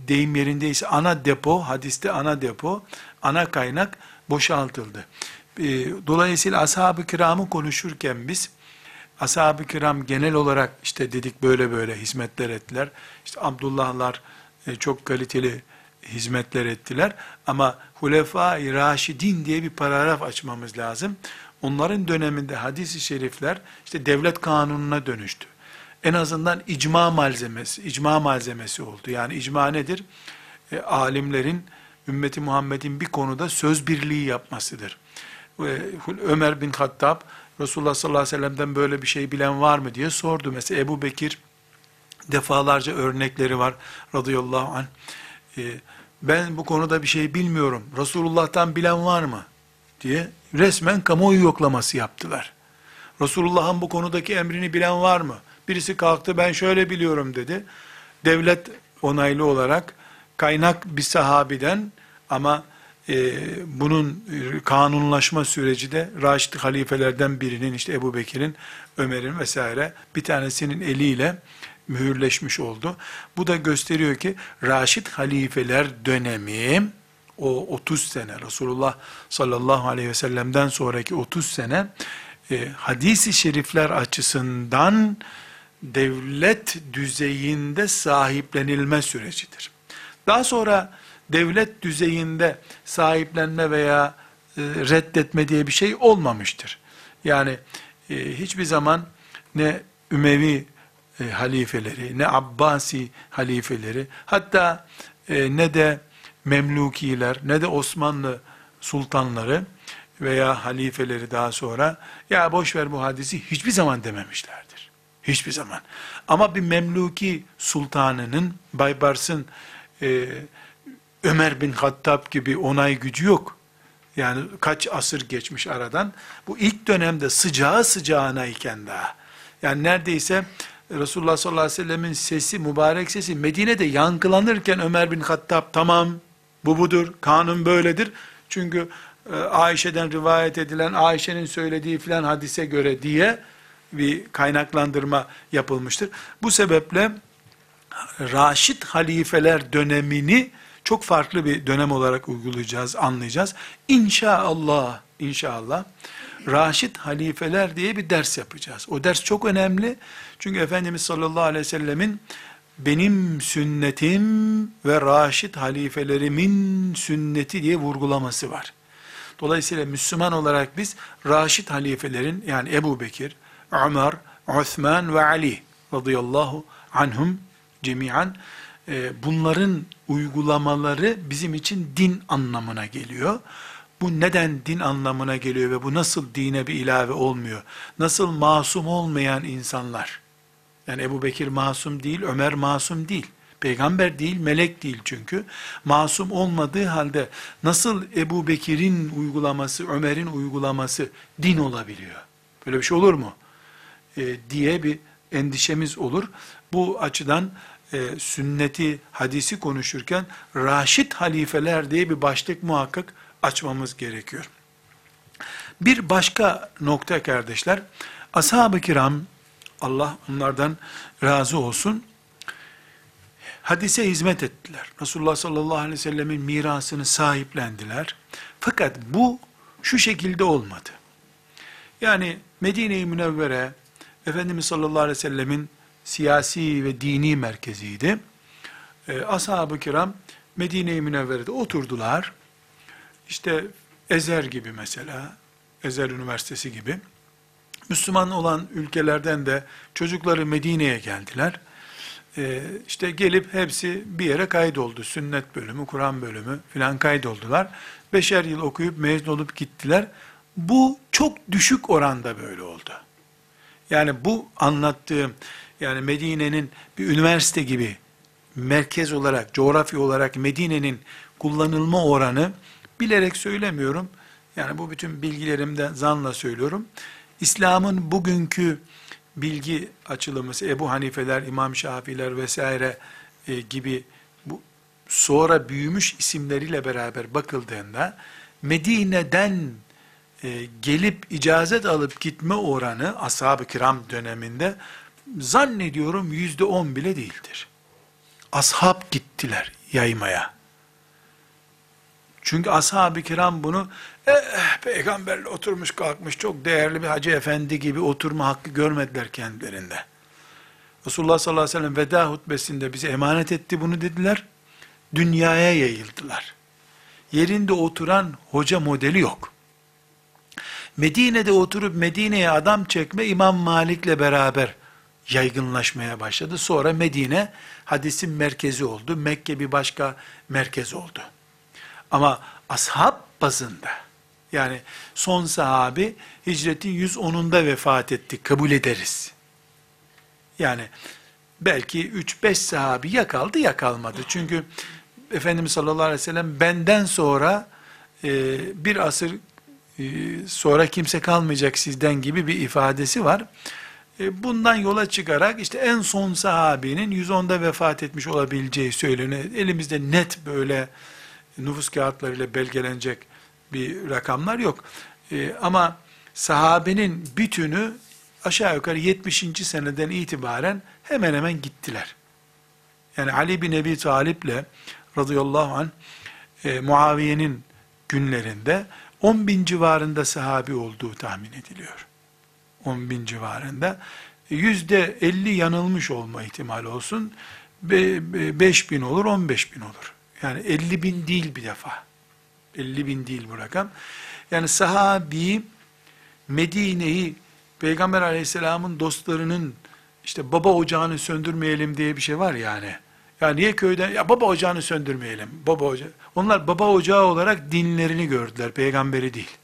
deyim yerindeyse ana depo, hadiste ana depo, ana kaynak boşaltıldı. E, dolayısıyla ashab-ı kiramı konuşurken biz, ashab-ı kiram genel olarak işte dedik böyle böyle hizmetler ettiler. İşte Abdullahlar e, çok kaliteli hizmetler ettiler. Ama Hulefai Raşidin diye bir paragraf açmamız lazım. Onların döneminde hadis-i şerifler işte devlet kanununa dönüştü. En azından icma malzemesi, icma malzemesi oldu. Yani icma nedir? E, alimlerin ümmeti Muhammed'in bir konuda söz birliği yapmasıdır. E, Ömer bin Hattab Resulullah sallallahu aleyhi ve sellem'den böyle bir şey bilen var mı diye sordu. Mesela Ebu Bekir defalarca örnekleri var radıyallahu anh. E, ben bu konuda bir şey bilmiyorum. Resulullah'tan bilen var mı? diye resmen kamuoyu yoklaması yaptılar. Resulullah'ın bu konudaki emrini bilen var mı? Birisi kalktı ben şöyle biliyorum dedi. Devlet onaylı olarak kaynak bir sahabiden ama e, bunun kanunlaşma süreci de Raşid halifelerden birinin işte Ebu Bekir'in, Ömer'in vesaire bir tanesinin eliyle mühürleşmiş oldu. Bu da gösteriyor ki Raşid halifeler dönemi o 30 sene Resulullah sallallahu aleyhi ve sellem'den sonraki 30 sene e, hadisi şerifler açısından devlet düzeyinde sahiplenilme sürecidir. Daha sonra devlet düzeyinde sahiplenme veya e, reddetme diye bir şey olmamıştır. Yani e, hiçbir zaman ne Ümevi e, halifeleri, ne Abbasi halifeleri, hatta e, ne de Memlukiler, ne de Osmanlı sultanları veya halifeleri daha sonra, ya boş ver bu hadisi hiçbir zaman dememişlerdir. Hiçbir zaman. Ama bir Memluki sultanının, Baybars'ın, e, Ömer bin Hattab gibi onay gücü yok. Yani kaç asır geçmiş aradan. Bu ilk dönemde sıcağı sıcağına iken daha. Yani neredeyse Resulullah sallallahu aleyhi ve sellemin sesi, mübarek sesi Medine'de yankılanırken Ömer bin Hattab tamam bu budur, kanun böyledir. Çünkü e, Ayşe'den rivayet edilen, Ayşe'nin söylediği filan hadise göre diye bir kaynaklandırma yapılmıştır. Bu sebeple Raşid halifeler dönemini çok farklı bir dönem olarak uygulayacağız, anlayacağız. İnşallah, inşallah Raşid halifeler diye bir ders yapacağız. O ders çok önemli. Çünkü Efendimiz sallallahu aleyhi ve sellemin benim sünnetim ve Raşid halifelerimin sünneti diye vurgulaması var. Dolayısıyla Müslüman olarak biz Raşid halifelerin yani Ebu Bekir, Ömer, Osman ve Ali radıyallahu anhum cemiyen e, bunların uygulamaları bizim için din anlamına geliyor. Bu neden din anlamına geliyor ve bu nasıl dine bir ilave olmuyor? Nasıl masum olmayan insanlar? Yani Ebu Bekir masum değil, Ömer masum değil. Peygamber değil, melek değil çünkü. Masum olmadığı halde nasıl Ebu Bekir'in uygulaması, Ömer'in uygulaması din olabiliyor? Böyle bir şey olur mu? E, diye bir endişemiz olur. Bu açıdan e, sünneti, hadisi konuşurken Raşid halifeler diye bir başlık muhakkak açmamız gerekiyor. Bir başka nokta kardeşler, ashab-ı kiram, Allah onlardan razı olsun, hadise hizmet ettiler. Resulullah sallallahu aleyhi ve sellemin mirasını sahiplendiler. Fakat bu şu şekilde olmadı. Yani Medine-i Münevvere Efendimiz sallallahu aleyhi ve sellemin siyasi ve dini merkeziydi. Ee, Ashab-ı kiram Medine-i Münevvere'de oturdular. İşte Ezer gibi mesela, Ezer Üniversitesi gibi. Müslüman olan ülkelerden de çocukları Medine'ye geldiler. Ee, işte gelip hepsi bir yere kaydoldu. Sünnet bölümü, Kur'an bölümü filan kaydoldular. Beşer yıl okuyup mezun olup gittiler. Bu çok düşük oranda böyle oldu. Yani bu anlattığım, yani Medine'nin bir üniversite gibi merkez olarak, coğrafya olarak Medine'nin kullanılma oranı bilerek söylemiyorum. Yani bu bütün bilgilerimden zanla söylüyorum. İslam'ın bugünkü bilgi açılımı, Ebu Hanifeler, İmam Şafiler vesaire e, gibi bu sonra büyümüş isimleriyle beraber bakıldığında Medine'den e, gelip icazet alıp gitme oranı ashab-ı kiram döneminde zannediyorum yüzde on bile değildir. Ashab gittiler yaymaya. Çünkü ashab-ı kiram bunu eh, peygamberle oturmuş kalkmış çok değerli bir hacı efendi gibi oturma hakkı görmediler kendilerinde. Resulullah sallallahu aleyhi ve sellem veda hutbesinde bize emanet etti bunu dediler. Dünyaya yayıldılar. Yerinde oturan hoca modeli yok. Medine'de oturup Medine'ye adam çekme İmam Malik'le beraber yaygınlaşmaya başladı. Sonra Medine hadisin merkezi oldu. Mekke bir başka merkez oldu. Ama ashab bazında yani son sahabi hicretin 110'unda vefat etti kabul ederiz. Yani belki 3-5 sahabi ya kaldı ya kalmadı. Çünkü Efendimiz sallallahu aleyhi ve sellem benden sonra e, bir asır sonra kimse kalmayacak sizden gibi bir ifadesi var. E, bundan yola çıkarak işte en son sahabinin 110'da vefat etmiş olabileceği söyleniyor. Elimizde net böyle nüfus kağıtlarıyla belgelenecek bir rakamlar yok. E, ama sahabenin bütünü aşağı yukarı 70. seneden itibaren hemen hemen gittiler. Yani Ali bin Ebi Talip'le radıyallahu anh e, Muaviye'nin günlerinde 10 bin civarında sahabi olduğu tahmin ediliyor. 10 bin civarında. Yüzde 50 yanılmış olma ihtimali olsun. 5 bin olur, 15 bin olur. Yani 50 bin değil bir defa. 50 bin değil bu rakam. Yani sahabi Medine'yi Peygamber aleyhisselamın dostlarının işte baba ocağını söndürmeyelim diye bir şey var yani. Ya niye köyden, ya baba ocağını söndürmeyelim, baba ocağı. Onlar baba ocağı olarak dinlerini gördüler, peygamberi değil.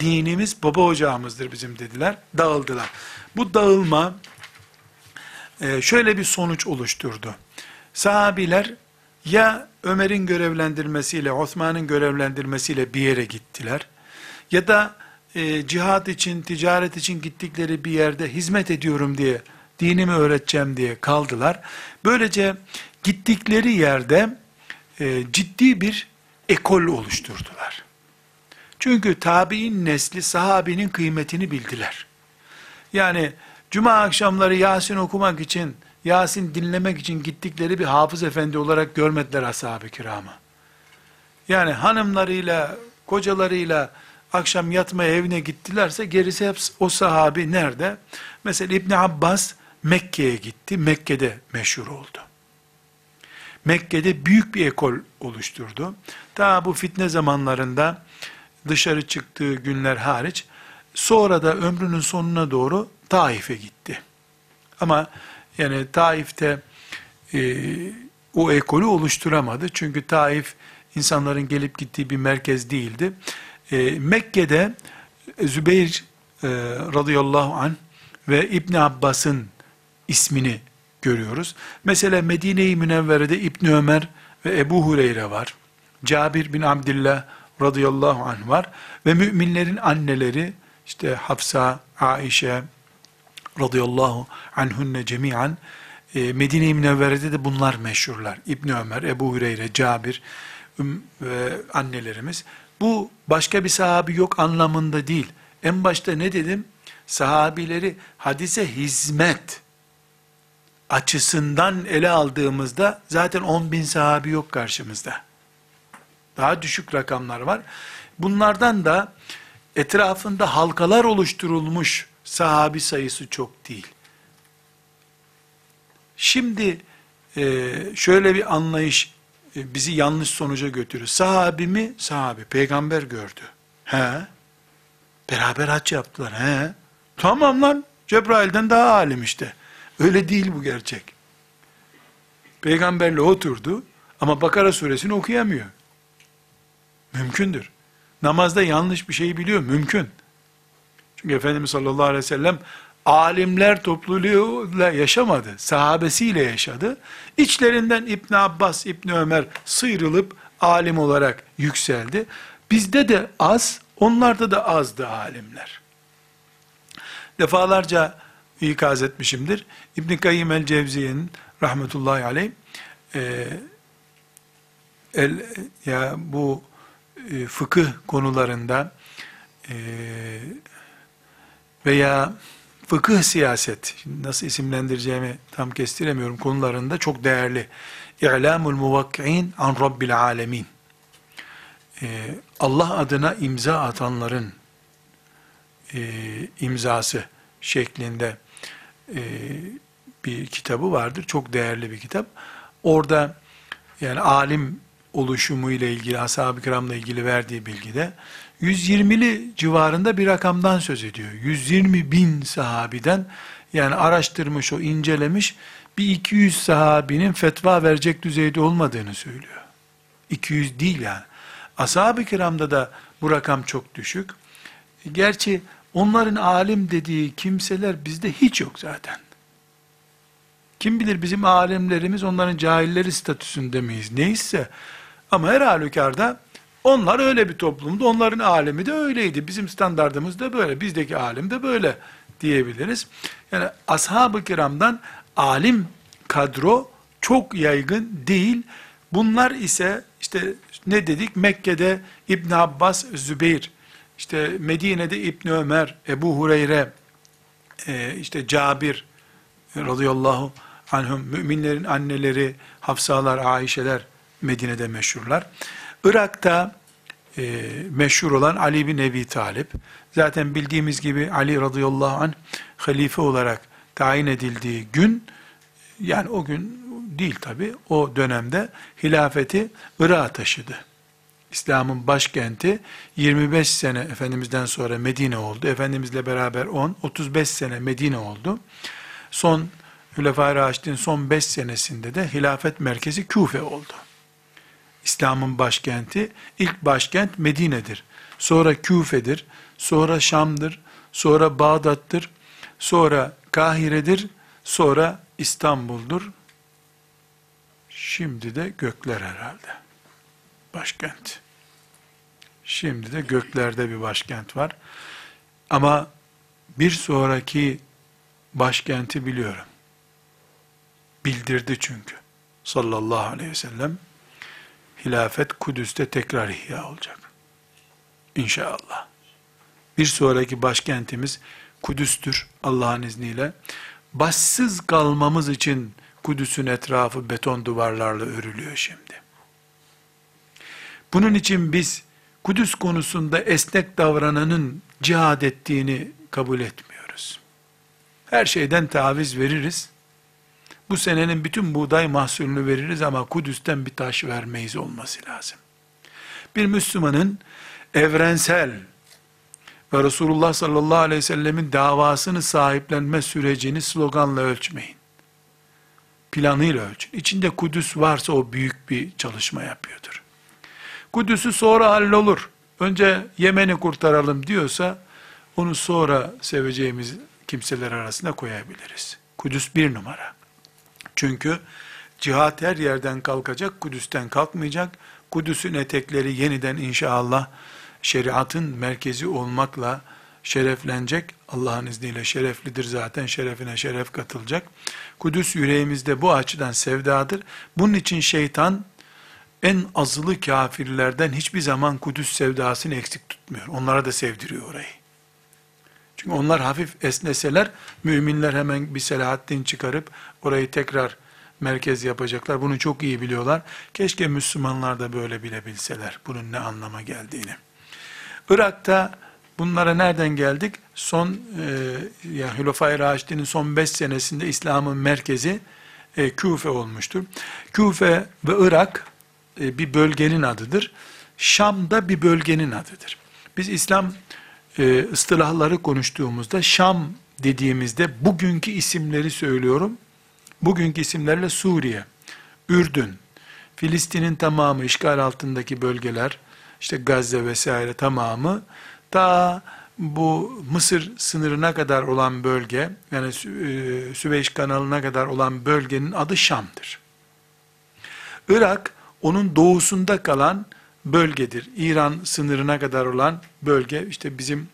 Dinimiz baba ocağımızdır bizim dediler, dağıldılar. Bu dağılma e, şöyle bir sonuç oluşturdu. Sahabiler ya Ömer'in görevlendirmesiyle, Osman'ın görevlendirmesiyle bir yere gittiler, ya da e, cihat için, ticaret için gittikleri bir yerde hizmet ediyorum diye, dinimi öğreteceğim diye kaldılar. Böylece gittikleri yerde e, ciddi bir ekol oluşturdular. Çünkü tabi'in nesli sahabinin kıymetini bildiler. Yani cuma akşamları Yasin okumak için, Yasin dinlemek için gittikleri bir hafız efendi olarak görmediler ashab-ı kiramı. Yani hanımlarıyla, kocalarıyla akşam yatmaya evine gittilerse gerisi hep o sahabi nerede? Mesela İbni Abbas Mekke'ye gitti. Mekke'de meşhur oldu. Mekke'de büyük bir ekol oluşturdu. Daha bu fitne zamanlarında dışarı çıktığı günler hariç sonra da ömrünün sonuna doğru Taif'e gitti. Ama yani Taif'te e, o ekolü oluşturamadı. Çünkü Taif insanların gelip gittiği bir merkez değildi. E, Mekke'de Zübeyir e, radıyallahu an ve İbn Abbas'ın ismini görüyoruz. Mesela Medine-i Münevvere'de İbn Ömer ve Ebu Hureyre var. Cabir bin Abdullah radıyallahu anh var. Ve müminlerin anneleri işte Hafsa, Aişe radıyallahu anhunne cemiyan e, Medine-i Münevvere'de de bunlar meşhurlar. İbn Ömer, Ebu Hureyre, Cabir ve annelerimiz. Bu başka bir sahabi yok anlamında değil. En başta ne dedim? Sahabileri hadise hizmet açısından ele aldığımızda zaten 10 bin sahabi yok karşımızda. Daha düşük rakamlar var. Bunlardan da etrafında halkalar oluşturulmuş sahabi sayısı çok değil. Şimdi e, şöyle bir anlayış e, bizi yanlış sonuca götürür. Sahabi mi? Sahabi. Peygamber gördü. He. Beraber haç yaptılar. He. Tamam lan. Cebrail'den daha alim işte. Öyle değil bu gerçek. Peygamberle oturdu ama Bakara suresini okuyamıyor. Mümkündür. Namazda yanlış bir şeyi biliyor. Mümkün. Çünkü Efendimiz sallallahu aleyhi ve sellem alimler topluluğuyla yaşamadı. Sahabesiyle yaşadı. İçlerinden İbn Abbas, İbn Ömer sıyrılıp alim olarak yükseldi. Bizde de az, onlarda da azdı alimler. Defalarca ikaz etmişimdir. İbn Kayyim el Cevziye'nin rahmetullahi aleyh e, el, ya bu e, fıkıh konularında e, veya fıkıh siyaset, nasıl isimlendireceğimi tam kestiremiyorum konularında çok değerli. İ'lamul muvakki'in an Rabbil alemin. Ee, Allah adına imza atanların e, imzası şeklinde e, bir kitabı vardır. Çok değerli bir kitap. Orada yani alim oluşumu ile ilgili, ashab-ı kiramla ilgili verdiği bilgide 120'li civarında bir rakamdan söz ediyor. 120 bin sahabiden yani araştırmış o incelemiş bir 200 sahabinin fetva verecek düzeyde olmadığını söylüyor. 200 değil yani. Ashab-ı kiramda da bu rakam çok düşük. Gerçi onların alim dediği kimseler bizde hiç yok zaten. Kim bilir bizim alimlerimiz onların cahilleri statüsünde miyiz? Neyse ama her halükarda onlar öyle bir toplumdu. Onların alemi de öyleydi. Bizim standartımız da böyle. Bizdeki alim de böyle diyebiliriz. Yani ashab-ı kiramdan alim kadro çok yaygın değil. Bunlar ise işte ne dedik? Mekke'de İbn Abbas, Zübeyir, işte Medine'de İbn Ömer, Ebu Hureyre, e, işte Cabir radıyallahu anhum, müminlerin anneleri, Hafsalar, Ayşeler Medine'de meşhurlar. Irak'ta e, meşhur olan Ali bin Ebi Talip, zaten bildiğimiz gibi Ali radıyallahu anh halife olarak tayin edildiği gün, yani o gün değil tabi, o dönemde hilafeti Irak'a taşıdı. İslam'ın başkenti 25 sene Efendimiz'den sonra Medine oldu. Efendimizle beraber 10, 35 sene Medine oldu. Son Hülefai Raşid'in son 5 senesinde de hilafet merkezi Küfe oldu. İslam'ın başkenti, ilk başkent Medine'dir. Sonra Küfe'dir, sonra Şam'dır, sonra Bağdat'tır, sonra Kahire'dir, sonra İstanbul'dur. Şimdi de gökler herhalde. Başkent. Şimdi de göklerde bir başkent var. Ama bir sonraki başkenti biliyorum. Bildirdi çünkü. Sallallahu aleyhi ve sellem hilafet Kudüs'te tekrar ihya olacak. İnşallah. Bir sonraki başkentimiz Kudüs'tür Allah'ın izniyle. Başsız kalmamız için Kudüs'ün etrafı beton duvarlarla örülüyor şimdi. Bunun için biz Kudüs konusunda esnek davrananın cihad ettiğini kabul etmiyoruz. Her şeyden taviz veririz. Bu senenin bütün buğday mahsulünü veririz ama Kudüs'ten bir taş vermeyiz olması lazım. Bir Müslümanın evrensel ve Resulullah sallallahu aleyhi ve sellemin davasını sahiplenme sürecini sloganla ölçmeyin. Planıyla ölçün. İçinde Kudüs varsa o büyük bir çalışma yapıyordur. Kudüs'ü sonra hallolur. Önce Yemen'i kurtaralım diyorsa onu sonra seveceğimiz kimseler arasında koyabiliriz. Kudüs bir numara. Çünkü cihat her yerden kalkacak, Kudüs'ten kalkmayacak. Kudüs'ün etekleri yeniden inşallah şeriatın merkezi olmakla şereflenecek. Allah'ın izniyle şereflidir zaten, şerefine şeref katılacak. Kudüs yüreğimizde bu açıdan sevdadır. Bunun için şeytan en azılı kafirlerden hiçbir zaman Kudüs sevdasını eksik tutmuyor. Onlara da sevdiriyor orayı. Çünkü onlar hafif esneseler, müminler hemen bir Selahaddin çıkarıp orayı tekrar merkez yapacaklar. Bunu çok iyi biliyorlar. Keşke Müslümanlar da böyle bilebilseler bunun ne anlama geldiğini. Irak'ta bunlara nereden geldik? Son e, yani Hülefai Raşid'in son 5 senesinde İslam'ın merkezi e, Küfe olmuştur. Küfe ve Irak bir bölgenin adıdır. Şam da bir bölgenin adıdır. Biz İslam e, ıstılahları konuştuğumuzda Şam dediğimizde bugünkü isimleri söylüyorum. Bugünkü isimlerle Suriye, Ürdün, Filistin'in tamamı işgal altındaki bölgeler, işte Gazze vesaire tamamı ta bu Mısır sınırına kadar olan bölge, yani e, Süveyş kanalına kadar olan bölgenin adı Şam'dır. Irak, onun doğusunda kalan bölgedir. İran sınırına kadar olan bölge, işte bizim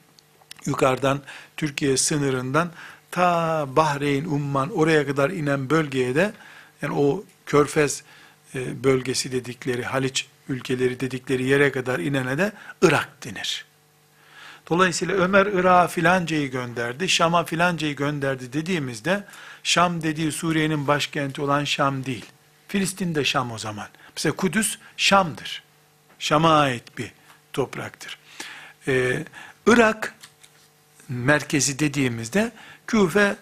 yukarıdan Türkiye sınırından ta Bahreyn, Umman oraya kadar inen bölgeye de yani o Körfez e, bölgesi dedikleri, Haliç ülkeleri dedikleri yere kadar inene de Irak denir. Dolayısıyla Ömer Irak'a filancayı gönderdi, Şam'a filancayı gönderdi dediğimizde Şam dediği Suriye'nin başkenti olan Şam değil. Filistin de Şam o zaman. Mesela Kudüs Şam'dır. Şam'a ait bir topraktır. Ee, Irak merkezi dediğimizde Küfe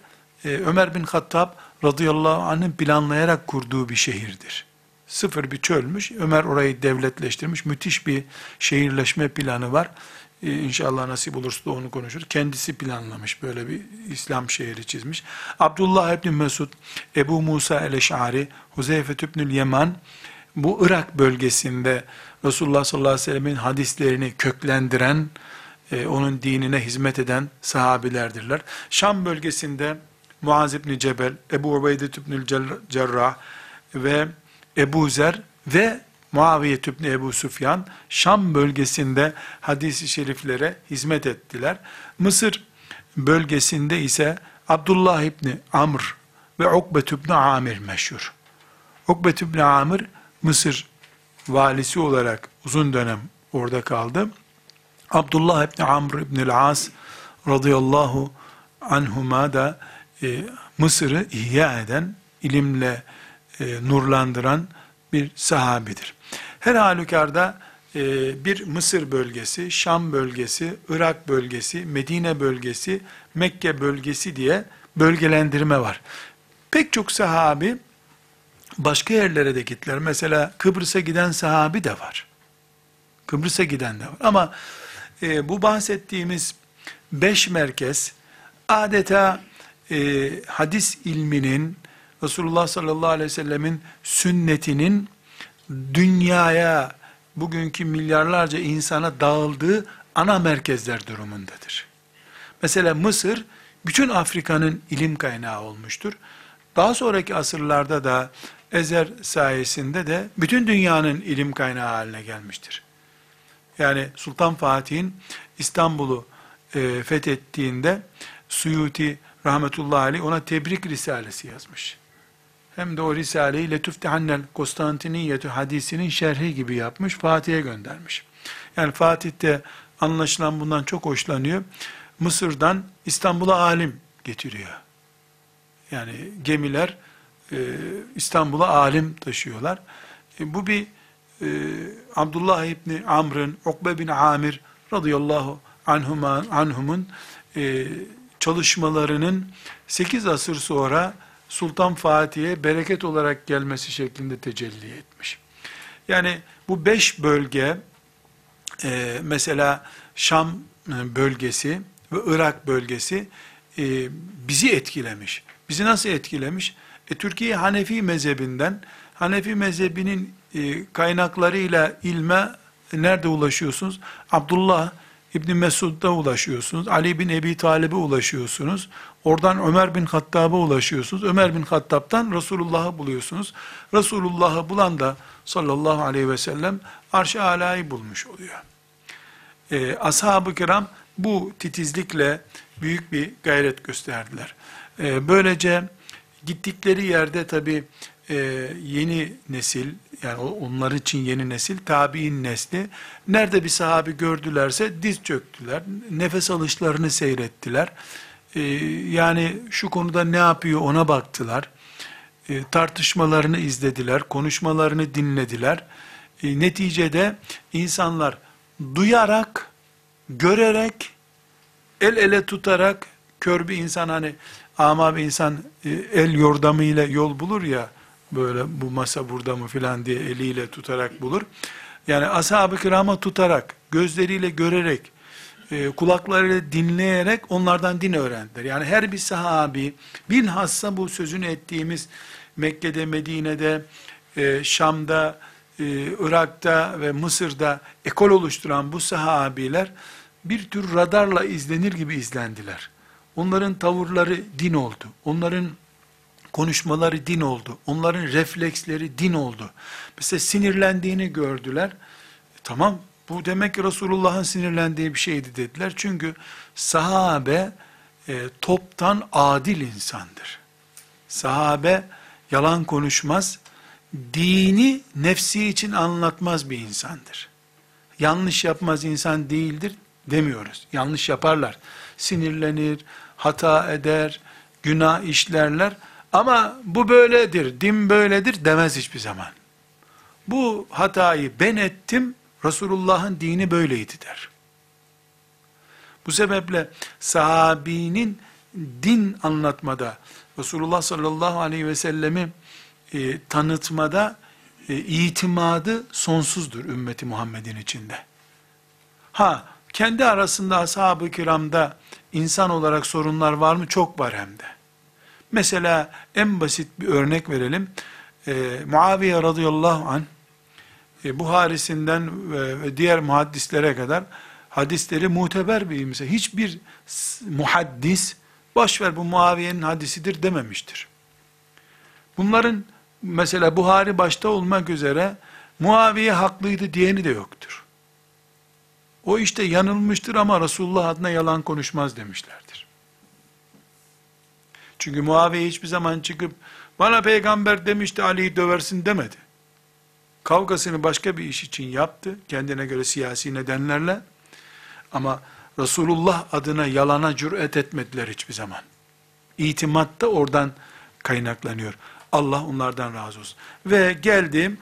e, Ömer bin Hattab radıyallahu anh'ın planlayarak kurduğu bir şehirdir. Sıfır bir çölmüş. Ömer orayı devletleştirmiş. Müthiş bir şehirleşme planı var. Ee, inşallah nasip olursa da onu konuşur. Kendisi planlamış böyle bir İslam şehri çizmiş. Abdullah ibn Mesud, Ebu Musa el-Eş'ari, Huzeyfe ibnül Yeman bu Irak bölgesinde Resulullah sallallahu aleyhi ve sellemin hadislerini köklendiren, e, onun dinine hizmet eden sahabilerdirler. Şam bölgesinde Muaz ibn Cebel, Ebu Ubeyde ibnül Cerrah ve Ebu Zer ve Muaviye ibn Ebu Süfyan Şam bölgesinde hadis-i şeriflere hizmet ettiler. Mısır bölgesinde ise Abdullah ibn Amr ve Ukbet ibn Amir meşhur. Ukbet ibn Amir Mısır valisi olarak uzun dönem orada kaldı. Abdullah ibn Amr ibn As radıyallahu anhuma da e, Mısır'ı ihya eden, ilimle e, nurlandıran bir sahabidir. Her halükarda e, bir Mısır bölgesi, Şam bölgesi, Irak bölgesi, Medine bölgesi, Mekke bölgesi diye bölgelendirme var. Pek çok sahabi başka yerlere de gittiler. Mesela Kıbrıs'a giden sahabi de var. Kıbrıs'a giden de var. Ama e, bu bahsettiğimiz beş merkez adeta e, hadis ilminin Resulullah sallallahu aleyhi ve sellemin sünnetinin dünyaya bugünkü milyarlarca insana dağıldığı ana merkezler durumundadır. Mesela Mısır bütün Afrika'nın ilim kaynağı olmuştur. Daha sonraki asırlarda da Ezer sayesinde de bütün dünyanın ilim kaynağı haline gelmiştir. Yani Sultan Fatih'in İstanbul'u e, fethettiğinde Suyuti rahmetullahi aleyh ona tebrik risalesi yazmış. Hem de o risaleyi Letüftehannel Konstantiniyetü hadisinin şerhi gibi yapmış, Fatih'e göndermiş. Yani Fatih de anlaşılan bundan çok hoşlanıyor. Mısır'dan İstanbul'a alim getiriyor. Yani gemiler e, İstanbul'a alim taşıyorlar. E, bu bir e, Abdullah İbni Amr'ın, Ukbe bin Amir radıyallahu anhuma, anhumun e, çalışmalarının 8 asır sonra Sultan Fatih'e bereket olarak gelmesi şeklinde tecelli etmiş. Yani bu beş bölge, e, mesela Şam e, bölgesi ve Irak bölgesi e, bizi etkilemiş. Bizi nasıl etkilemiş? E, Türkiye Hanefi mezhebinden, Hanefi mezhebinin e, kaynaklarıyla ilme nerede ulaşıyorsunuz? Abdullah İbni Mesud'da ulaşıyorsunuz. Ali bin Ebi Talib'e ulaşıyorsunuz. Oradan Ömer bin Hattab'a ulaşıyorsunuz. Ömer bin Hattab'dan Resulullah'ı buluyorsunuz. Resulullah'ı bulan da sallallahu aleyhi ve sellem arş-ı alayı bulmuş oluyor. Ee, Ashab-ı kiram bu titizlikle büyük bir gayret gösterdiler. Ee, böylece gittikleri yerde tabi e, yeni nesil, yani onların için yeni nesil, tabi'in nesli, nerede bir sahabi gördülerse diz çöktüler, nefes alışlarını seyrettiler. E, yani şu konuda ne yapıyor ona baktılar. E, tartışmalarını izlediler, konuşmalarını dinlediler. E, neticede insanlar duyarak, görerek, el ele tutarak, kör bir insan hani ama bir insan e, el yordamıyla yol bulur ya, böyle bu masa burada mı filan diye eliyle tutarak bulur. Yani ashab-ı kirama tutarak, gözleriyle görerek, e, kulaklarıyla dinleyerek onlardan din öğrendiler. Yani her bir sahabi, bilhassa bu sözünü ettiğimiz Mekke'de, Medine'de, e, Şam'da, e, Irak'ta ve Mısır'da ekol oluşturan bu sahabiler bir tür radarla izlenir gibi izlendiler. Onların tavırları din oldu. Onların konuşmaları din oldu. Onların refleksleri din oldu. Mesela sinirlendiğini gördüler. E, tamam bu demek ki Resulullah'ın sinirlendiği bir şeydi dediler. Çünkü sahabe e, toptan adil insandır. Sahabe yalan konuşmaz, dini nefsi için anlatmaz bir insandır. Yanlış yapmaz insan değildir demiyoruz. Yanlış yaparlar. Sinirlenir, hata eder, günah işlerler. Ama bu böyledir, din böyledir demez hiçbir zaman. Bu hatayı ben ettim, Resulullah'ın dini böyleydi der. Bu sebeple sahabinin din anlatmada, Resulullah sallallahu aleyhi ve sellemi e, tanıtmada e, itimadı sonsuzdur ümmeti Muhammed'in içinde. Ha, kendi arasında ashab-ı kiramda insan olarak sorunlar var mı? Çok var hem de. Mesela en basit bir örnek verelim. E, Muaviye radıyallahu anh, e, Buharisinden ve, ve diğer muhaddislere kadar hadisleri muteber bir imse. Hiçbir muhaddis, boş ver bu Muaviye'nin hadisidir dememiştir. Bunların mesela Buhari başta olmak üzere Muaviye haklıydı diyeni de yoktur. O işte yanılmıştır ama Resulullah adına yalan konuşmaz demişlerdir. Çünkü Muaviye hiçbir zaman çıkıp bana peygamber demişti Ali'yi döversin demedi. Kavgasını başka bir iş için yaptı. Kendine göre siyasi nedenlerle. Ama Resulullah adına yalana cüret etmediler hiçbir zaman. İtimat da oradan kaynaklanıyor. Allah onlardan razı olsun. Ve geldim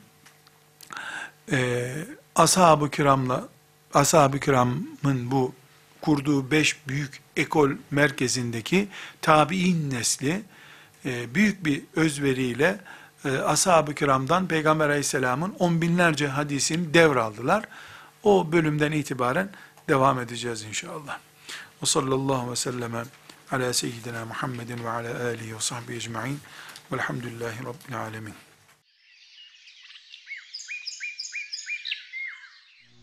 e, ashab-ı kiramla ashab-ı kiramın bu kurduğu beş büyük ekol merkezindeki tabi'in nesli e, büyük bir özveriyle e, ashab-ı kiramdan Peygamber aleyhisselamın on binlerce hadisini devraldılar. O bölümden itibaren devam edeceğiz inşallah. Ve sallallahu ve selleme ala seyyidina Muhammedin ve ala alihi ve sahbihi ecma'in velhamdülillahi rabbil alemin.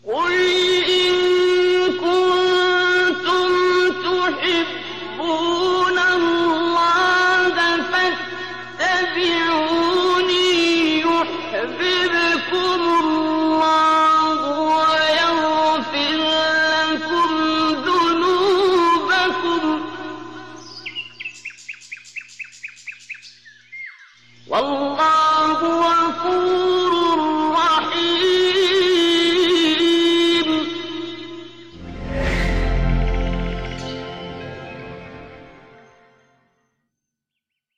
قل إن كنتم تحبون